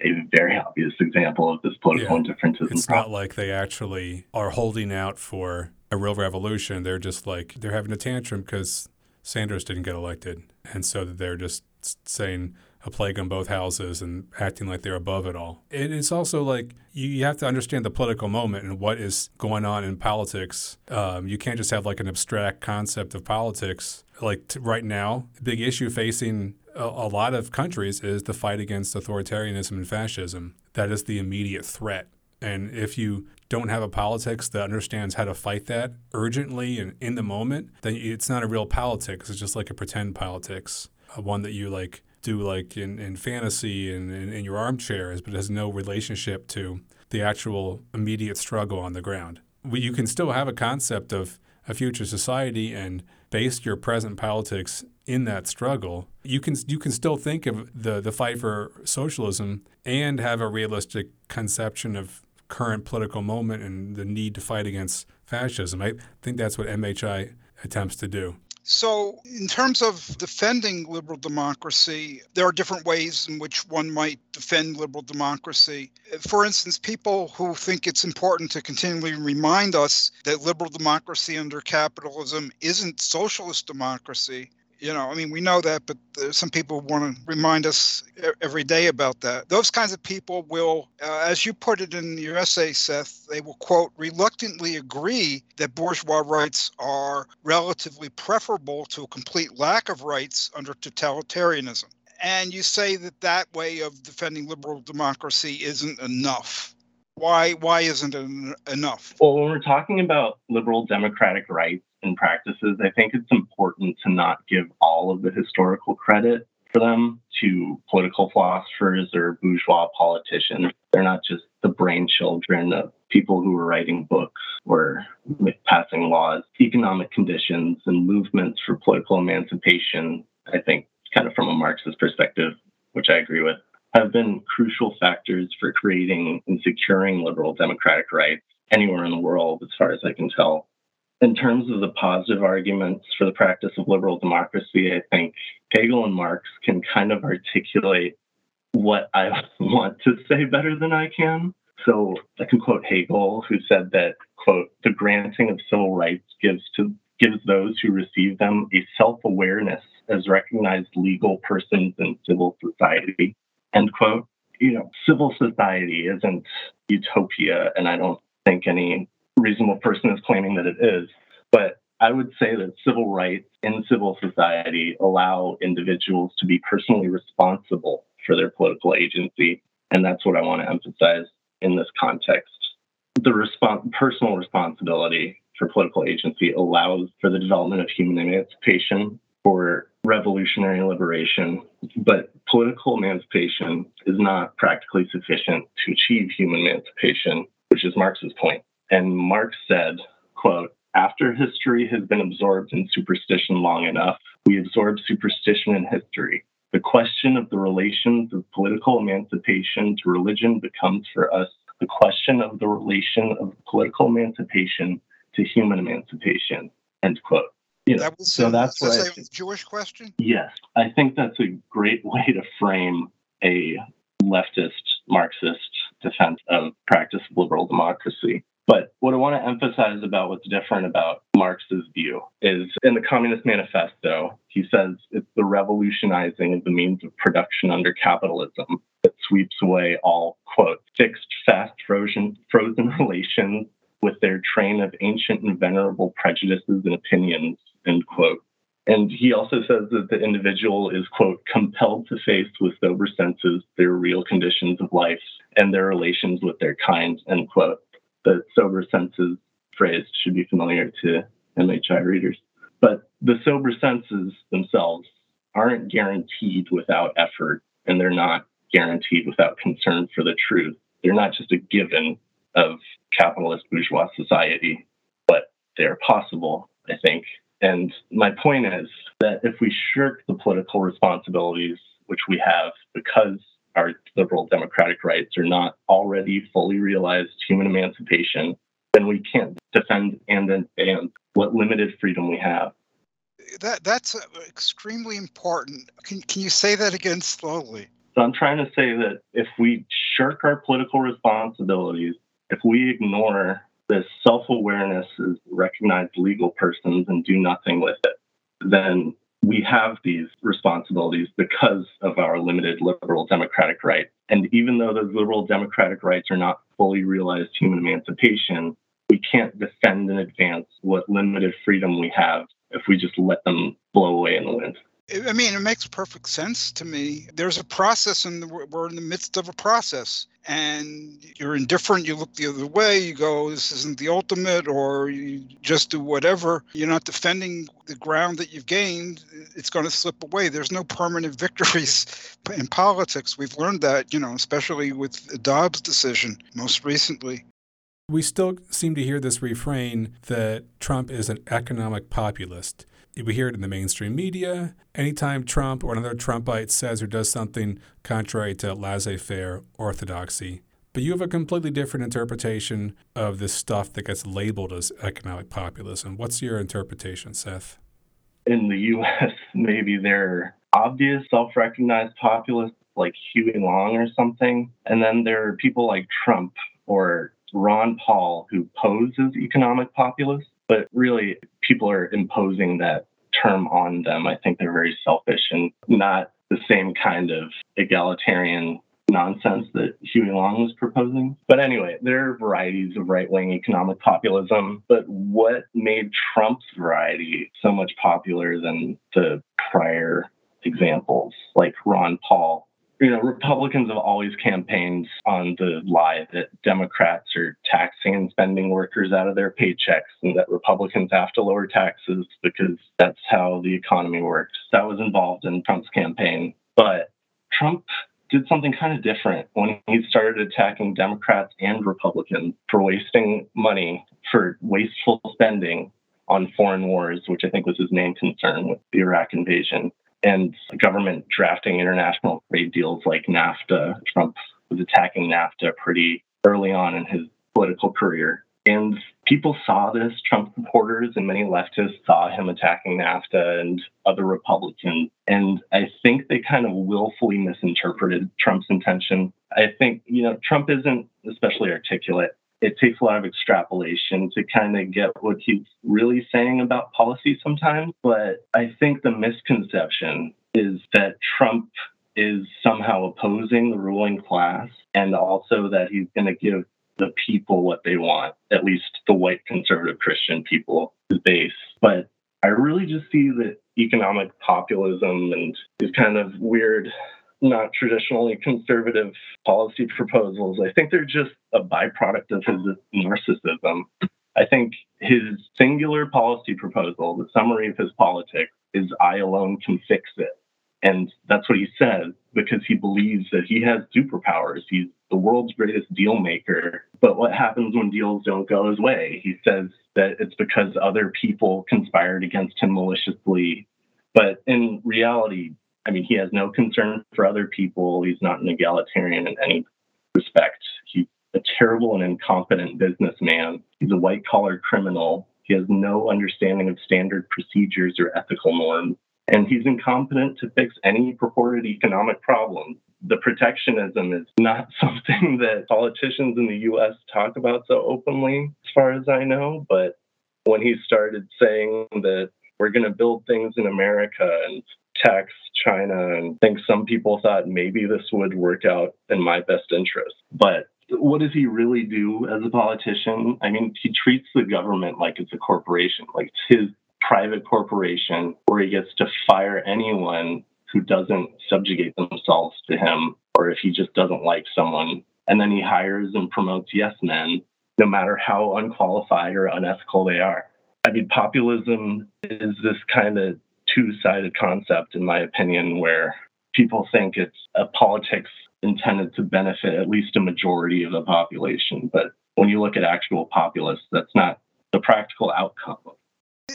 a very obvious example of this political yeah. indifferentism. It's problem. not like they actually are holding out for a real revolution. They're just like they're having a tantrum because Sanders didn't get elected, and so they're just saying, a plague on both houses and acting like they're above it all. And it's also like you, you have to understand the political moment and what is going on in politics. Um, you can't just have like an abstract concept of politics. Like t- right now, the big issue facing a, a lot of countries is the fight against authoritarianism and fascism. That is the immediate threat. And if you don't have a politics that understands how to fight that urgently and in the moment, then it's not a real politics. It's just like a pretend politics, uh, one that you like do like in, in fantasy and in, in your armchairs, but has no relationship to the actual immediate struggle on the ground. You can still have a concept of a future society and base your present politics in that struggle. You can you can still think of the the fight for socialism and have a realistic conception of current political moment and the need to fight against fascism. I think that's what MHI attempts to do. So, in terms of defending liberal democracy, there are different ways in which one might defend liberal democracy. For instance, people who think it's important to continually remind us that liberal democracy under capitalism isn't socialist democracy you know, I mean, we know that, but some people want to remind us every day about that. Those kinds of people will, uh, as you put it in your essay, Seth, they will, quote, reluctantly agree that bourgeois rights are relatively preferable to a complete lack of rights under totalitarianism. And you say that that way of defending liberal democracy isn't enough. Why, why isn't it enough? Well, when we're talking about liberal democratic rights, and practices, I think it's important to not give all of the historical credit for them to political philosophers or bourgeois politicians. They're not just the brainchildren of people who were writing books or passing laws. Economic conditions and movements for political emancipation, I think, kind of from a Marxist perspective, which I agree with, have been crucial factors for creating and securing liberal democratic rights anywhere in the world, as far as I can tell in terms of the positive arguments for the practice of liberal democracy, I think Hegel and Marx can kind of articulate what I want to say better than I can. So I can quote Hegel, who said that, quote, the granting of civil rights gives to gives those who receive them a self-awareness as recognized legal persons in civil society. End quote. You know, civil society isn't utopia, and I don't think any reasonable person is claiming that it is. But I would say that civil rights in civil society allow individuals to be personally responsible for their political agency. And that's what I want to emphasize in this context. The respons- personal responsibility for political agency allows for the development of human emancipation, for revolutionary liberation, but political emancipation is not practically sufficient to achieve human emancipation, which is Marx's point. And Marx said, quote, after history has been absorbed in superstition long enough, we absorb superstition in history. The question of the relations of political emancipation to religion becomes for us the question of the relation of political emancipation to human emancipation. End quote. You know, that was, so that's what a Jewish question. Yes, I think that's a great way to frame a leftist Marxist defense of practice of liberal democracy. But what I want to emphasize about what's different about Marx's view is in the Communist Manifesto, he says it's the revolutionizing of the means of production under capitalism that sweeps away all, quote, fixed, fast, frozen, frozen relations with their train of ancient and venerable prejudices and opinions, end quote. And he also says that the individual is, quote, compelled to face with sober senses their real conditions of life and their relations with their kind, end quote the sober senses phrase should be familiar to MHI readers. But the sober senses themselves aren't guaranteed without effort, and they're not guaranteed without concern for the truth. They're not just a given of capitalist bourgeois society, but they're possible, I think. And my point is that if we shirk the political responsibilities which we have because our liberal democratic rights are not already fully realized human emancipation, then we can't defend and advance what limited freedom we have. That that's extremely important. Can can you say that again slowly? So I'm trying to say that if we shirk our political responsibilities, if we ignore this self-awareness as recognized legal persons and do nothing with it, then we have these responsibilities because of our limited liberal democratic rights. And even though those liberal democratic rights are not fully realized human emancipation, we can't defend and advance what limited freedom we have if we just let them blow away in the wind. I mean, it makes perfect sense to me. There's a process, and we're in the midst of a process. And you're indifferent, you look the other way, you go, this isn't the ultimate, or you just do whatever. You're not defending the ground that you've gained, it's going to slip away. There's no permanent victories in politics. We've learned that, you know, especially with the Dobbs decision most recently. We still seem to hear this refrain that Trump is an economic populist. We hear it in the mainstream media. Anytime Trump or another Trumpite says or does something contrary to laissez faire orthodoxy. But you have a completely different interpretation of this stuff that gets labeled as economic populism. What's your interpretation, Seth? In the US, maybe they're obvious self recognized populists like Huey Long or something. And then there are people like Trump or Ron Paul who pose as economic populists, but really people are imposing that term on them. I think they're very selfish and not the same kind of egalitarian nonsense that Huey Long was proposing. But anyway, there are varieties of right wing economic populism. But what made Trump's variety so much popular than the prior examples, like Ron Paul, you know, Republicans have always campaigned on the lie that Democrats are taxing and spending workers out of their paychecks and that Republicans have to lower taxes because that's how the economy works. That was involved in Trump's campaign. But Trump did something kind of different when he started attacking Democrats and Republicans for wasting money, for wasteful spending on foreign wars, which I think was his main concern with the Iraq invasion and government drafting international trade deals like NAFTA. Trump was attacking NAFTA pretty early on in his political career. And people saw this. Trump supporters and many leftists saw him attacking NAFTA and other Republicans. And I think they kind of willfully misinterpreted Trump's intention. I think, you know, Trump isn't especially articulate it takes a lot of extrapolation to kind of get what he's really saying about policy sometimes. But I think the misconception is that Trump is somehow opposing the ruling class and also that he's going to give the people what they want, at least the white conservative Christian people, the base. But I really just see that economic populism and these kind of weird not traditionally conservative policy proposals. I think they're just a byproduct of his narcissism. I think his singular policy proposal, the summary of his politics, is I alone can fix it. And that's what he says because he believes that he has superpowers. He's the world's greatest deal maker. But what happens when deals don't go his way? He says that it's because other people conspired against him maliciously. But in reality, I mean, he has no concern for other people. He's not an egalitarian in any respect. He's a terrible and incompetent businessman. He's a white collar criminal. He has no understanding of standard procedures or ethical norms. And he's incompetent to fix any purported economic problem. The protectionism is not something that politicians in the US talk about so openly, as far as I know. But when he started saying that we're going to build things in America and tax China. And I think some people thought maybe this would work out in my best interest. But what does he really do as a politician? I mean, he treats the government like it's a corporation, like it's his private corporation where he gets to fire anyone who doesn't subjugate themselves to him or if he just doesn't like someone. And then he hires and promotes yes men, no matter how unqualified or unethical they are. I mean, populism is this kind of two sided concept, in my opinion, where people think it's a politics intended to benefit at least a majority of the population. But when you look at actual populists, that's not the practical outcome.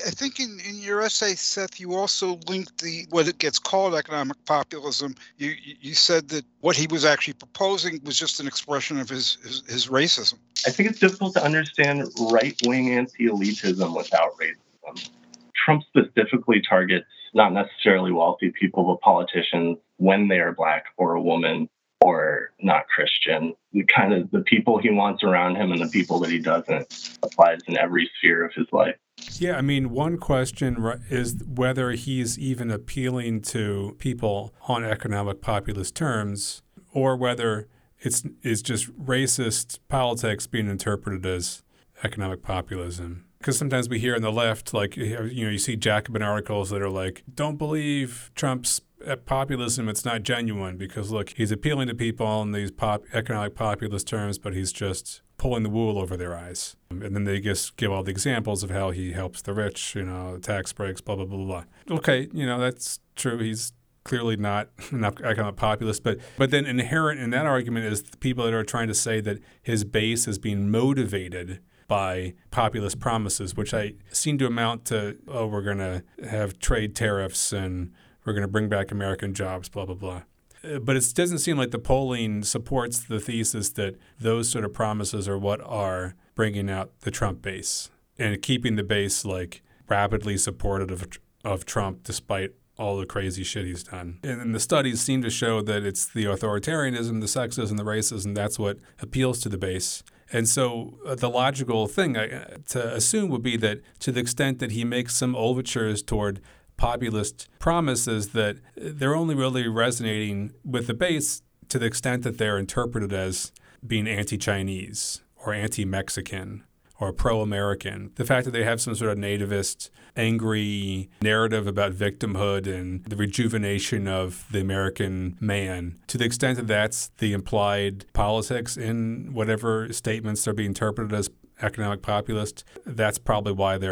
I think in, in your essay, Seth, you also linked the what it gets called economic populism. You you said that what he was actually proposing was just an expression of his his, his racism. I think it's difficult to understand right wing anti elitism without racism. Trump specifically targets not necessarily wealthy people, but politicians when they are black or a woman or not Christian. The kind of the people he wants around him and the people that he doesn't applies in every sphere of his life. Yeah, I mean, one question is whether he's even appealing to people on economic populist terms or whether it's is just racist politics being interpreted as economic populism. Because sometimes we hear on the left, like, you know, you see Jacobin articles that are like, don't believe Trump's eh, populism, it's not genuine because look, he's appealing to people in these pop, economic populist terms, but he's just pulling the wool over their eyes. Um, and then they just give all the examples of how he helps the rich, you know, tax breaks, blah, blah, blah, blah. Okay, you know, that's true. He's clearly not an economic populist, but but then inherent in that argument is the people that are trying to say that his base is being motivated by populist promises, which I seem to amount to, oh, we're going to have trade tariffs and we're going to bring back American jobs, blah, blah, blah. But it doesn't seem like the polling supports the thesis that those sort of promises are what are bringing out the Trump base and keeping the base like rapidly supportive of, of Trump despite all the crazy shit he's done. And, the studies seem to show that it's the authoritarianism, the sexism, the racism, that's what appeals to the base. And so uh, the logical thing uh, to assume would be that to the extent that he makes some overtures toward populist promises that they're only really resonating with the base to the extent that they're interpreted as being anti Chinese or anti Mexican or pro American. The fact that they have some sort of nativist, angry narrative about victimhood and the rejuvenation of the American man, to the extent that that's the implied politics in whatever statements are being interpreted as economic populist, that's probably why they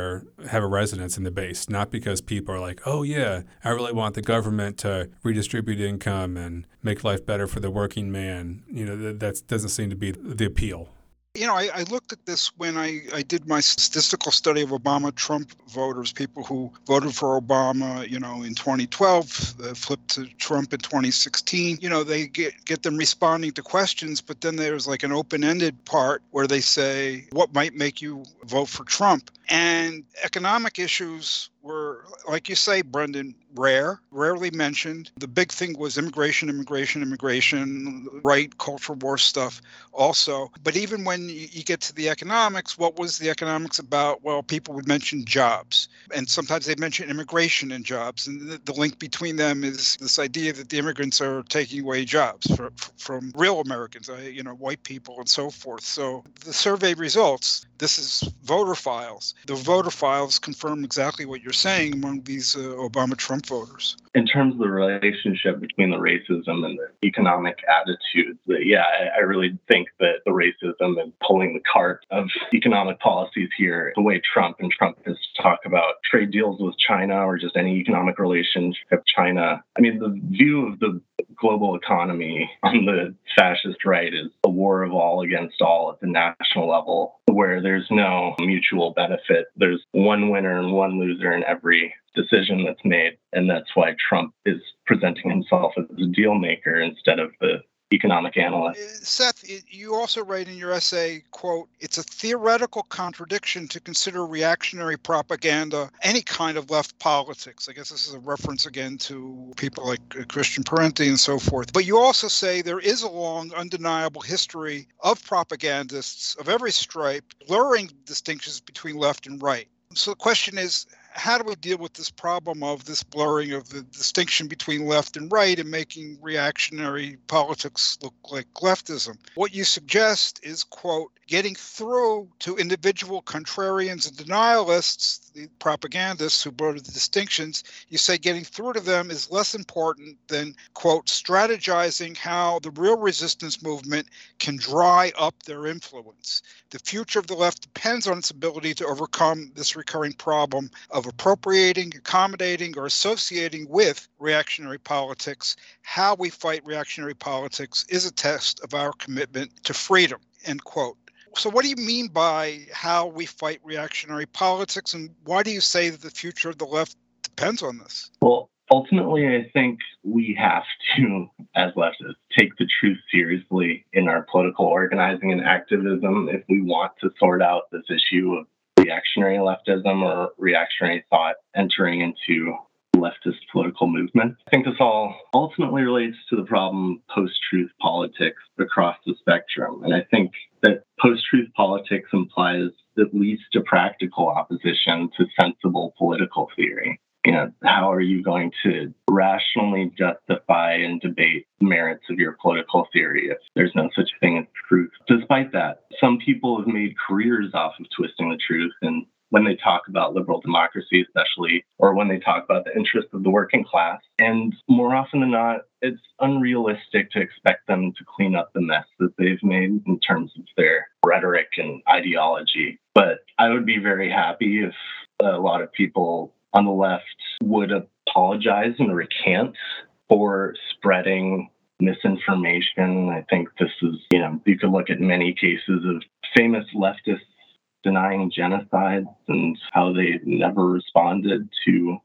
have a resonance in the base. Not because people are like, oh yeah, I really want the government to redistribute income and make life better for the working man. You know, that, that doesn't seem to be the appeal you know, I, I, looked at this when I, I did my statistical study of Obama Trump voters, people who voted for Obama, you know, in 2012, uh, flipped to Trump in 2016. You know, they get, get them responding to questions, but then there's like an open ended part where they say, what might make you vote for Trump? And economic issues were, like you say, Brendan, rare, rarely mentioned. The big thing was immigration, immigration, immigration, right, cultural war stuff also. But even when you get to the economics, what was the economics about? Well, people would mention jobs. And sometimes they mention immigration and jobs. And the, link between them is this idea that the immigrants are taking away jobs from real Americans, uh, you know, white people and so forth. So the survey results, this is voter files. The voter files confirm exactly what you're saying among these uh, Obama Trump voters? In terms of the relationship between the racism and the economic attitudes, yeah, I, I really think that the racism and pulling the cart of economic policies here, the way Trump and Trump has talk about trade deals with China or just any economic relationship with China. I mean, the view of the global economy on the fascist right is a war of all against all at the national level, where there's no mutual benefit. There's one winner and one loser in every decision that's made. And that's why Trump is presenting himself as a deal maker instead of the economic analyst. Uh, Seth, you also write in your essay, quote, it's a theoretical contradiction to consider reactionary propaganda any kind of left politics. I guess this is a reference again to people like uh, Christian Parenti and so forth. But you also say there is a long, undeniable history of propagandists of every stripe blurring distinctions between left and right. So the question is, how do we deal with this problem of this blurring of the distinction between left and right and making reactionary politics look like leftism? What you suggest is, quote, getting through to individual contrarians and denialists, the propagandists who blur the distinctions. You say getting through to them is less important than, quote, strategizing how the real resistance movement can dry up their influence. The future of the left depends on its ability to overcome this recurring problem of appropriating, accommodating, or associating with reactionary politics. How we fight reactionary politics is a test of our commitment to freedom. End quote. So, what do you mean by how we fight reactionary politics, and why do you say that the future of the left depends on this? Well, ultimately, I think we have to, as leftists, take the truth seriously in our political organizing and activism if we want to sort out this issue of reactionary leftism or reactionary thought entering into leftist political movement. I think this all ultimately relates to the problem post truth politics across the spectrum. And I think that post truth politics politics implies at least a practical opposition to sensible political theory. You know, how are you going to rationally justify and debate the merits of your political theory if there's no such thing as truth? Despite that, some people have made careers off of twisting the truth and when they talk about liberal democracy, especially, or when they talk about the interests of the working class. And more often than not, it's unrealistic to expect them to clean up the mess that they've made in terms of their rhetoric and ideology. But I would be very happy if a lot of people on the left would apologize and recant for spreading misinformation. I think this is, you know, you could look at many cases of famous leftists denying genocide and how they never responded to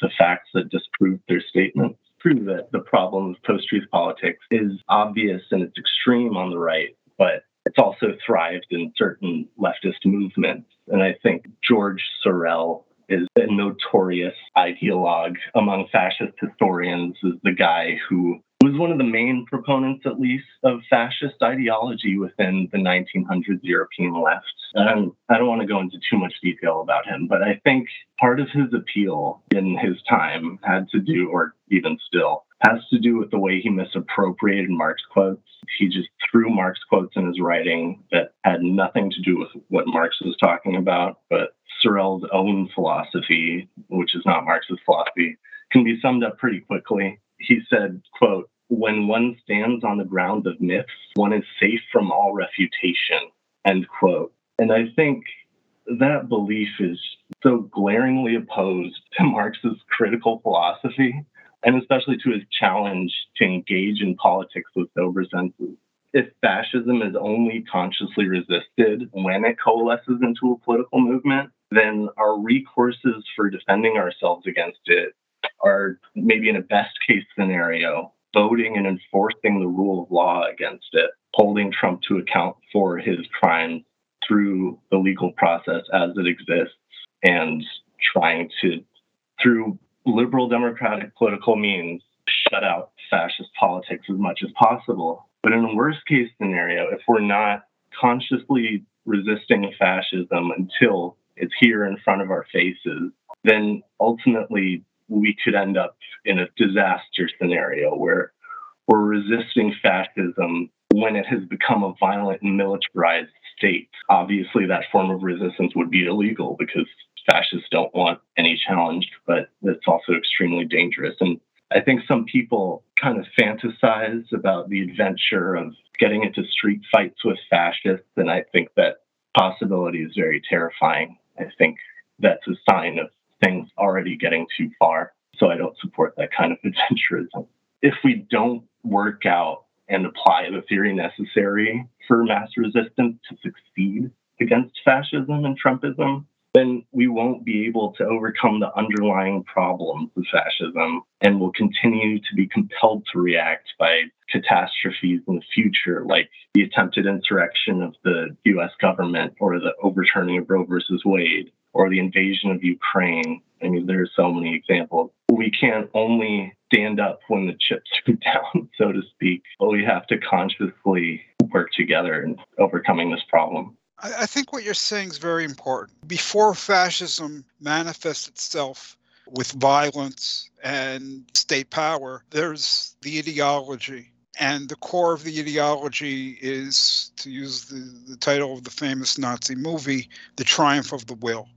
the facts that disproved their statements prove that the problem of post truth politics is obvious and it's extreme on the right, but it's also thrived in certain leftist movements. And I think George Sorel is a notorious ideologue among fascist historians, is the guy who was one of the main proponents, at least, of fascist ideology within the 1900s European left. I don't want to go into too much detail about him, but I think part of his appeal in his time had to do, or even still, has to do with the way he misappropriated Marx quotes. He just threw Marx quotes in his writing that had nothing to do with what Marx was talking about, but Sorel's own philosophy, which is not Marx's philosophy, can be summed up pretty quickly. He said, quote, when one stands on the ground of myths, one is safe from all refutation, end quote. And I think that belief is so glaringly opposed to Marx's critical philosophy, and especially to his challenge to engage in politics with sober senses. If fascism is only consciously resisted when it coalesces into a political movement, then our recourses for defending ourselves against it are maybe in a best case scenario, voting and enforcing the rule of law against it, holding Trump to account for his crimes through the legal process as it exists, and trying to, through liberal democratic political means, shut out fascist politics as much as possible. But in a worst case scenario, if we're not consciously resisting fascism until it's here in front of our faces, then ultimately we could end up in a disaster scenario where we're resisting fascism when it has become a violent and militarized state. Obviously, that form of resistance would be illegal because fascists don't want any challenge, but it's also extremely dangerous. And I think some people kind of fantasize about the adventure of getting into street fights with fascists, and I think that possibility is very terrifying. I think that's a sign of things already getting too far. So I don't support that kind of adventurism. If we don't work out and apply the theory necessary for mass resistance to succeed against fascism and Trumpism, then we won't be able to overcome the underlying problems of fascism and will continue to be compelled to react by catastrophes in the future, like the attempted insurrection of the US government or the overturning of Roe versus Wade or the invasion of Ukraine. I mean, there are so many examples. We can't only stand up when the chips are down, so to speak, but we have to consciously work together in overcoming this problem. I think what you're saying is very important. Before fascism manifests itself with violence and state power, there's the ideology. And the core of the ideology is, to use the, the title of the famous Nazi movie, The Triumph of the Will.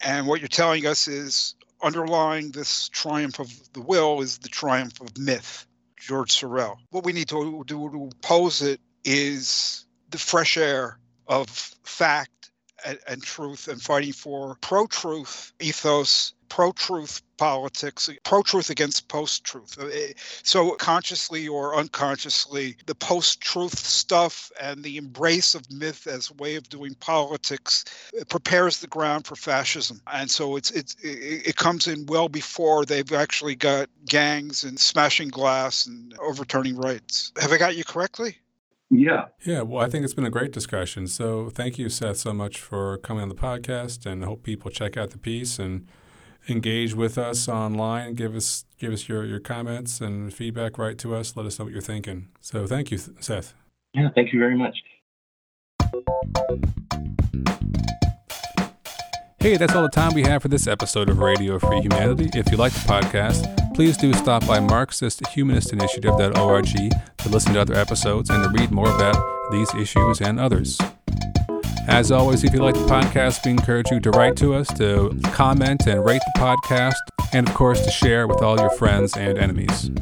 And what you're telling us is underlying this triumph of the will is the triumph of myth, George Sorel. What we need to do to oppose it is the fresh air of fact and, and truth and fighting for pro truth ethos, pro truth politics, pro truth against post truth. Uh, eh, so, consciously or unconsciously, the post truth stuff and the embrace of myth as a way of doing politics uh, prepares the ground for fascism. And so, it's, it's, it comes in well before they've actually got gangs and smashing glass and overturning rights. Have I got you correctly? Yeah. Yeah. Well, I think it's been a great discussion. So thank you, Seth, so much for coming on the podcast and I hope people check out the piece and engage with us online. Give us give us your, your comments and feedback right to us. Let us know what you're thinking. So thank you, Seth. Yeah, thank you very much. Hey, that's all the time we have for this episode of Radio Free Humanity. If you like the podcast, please do stop by MarxistHumanistInitiative.org to listen to other episodes and to read more about these issues and others. As always, if you like the podcast, we encourage you to write to us, to comment and rate the podcast, and of course, to share with all your friends and enemies.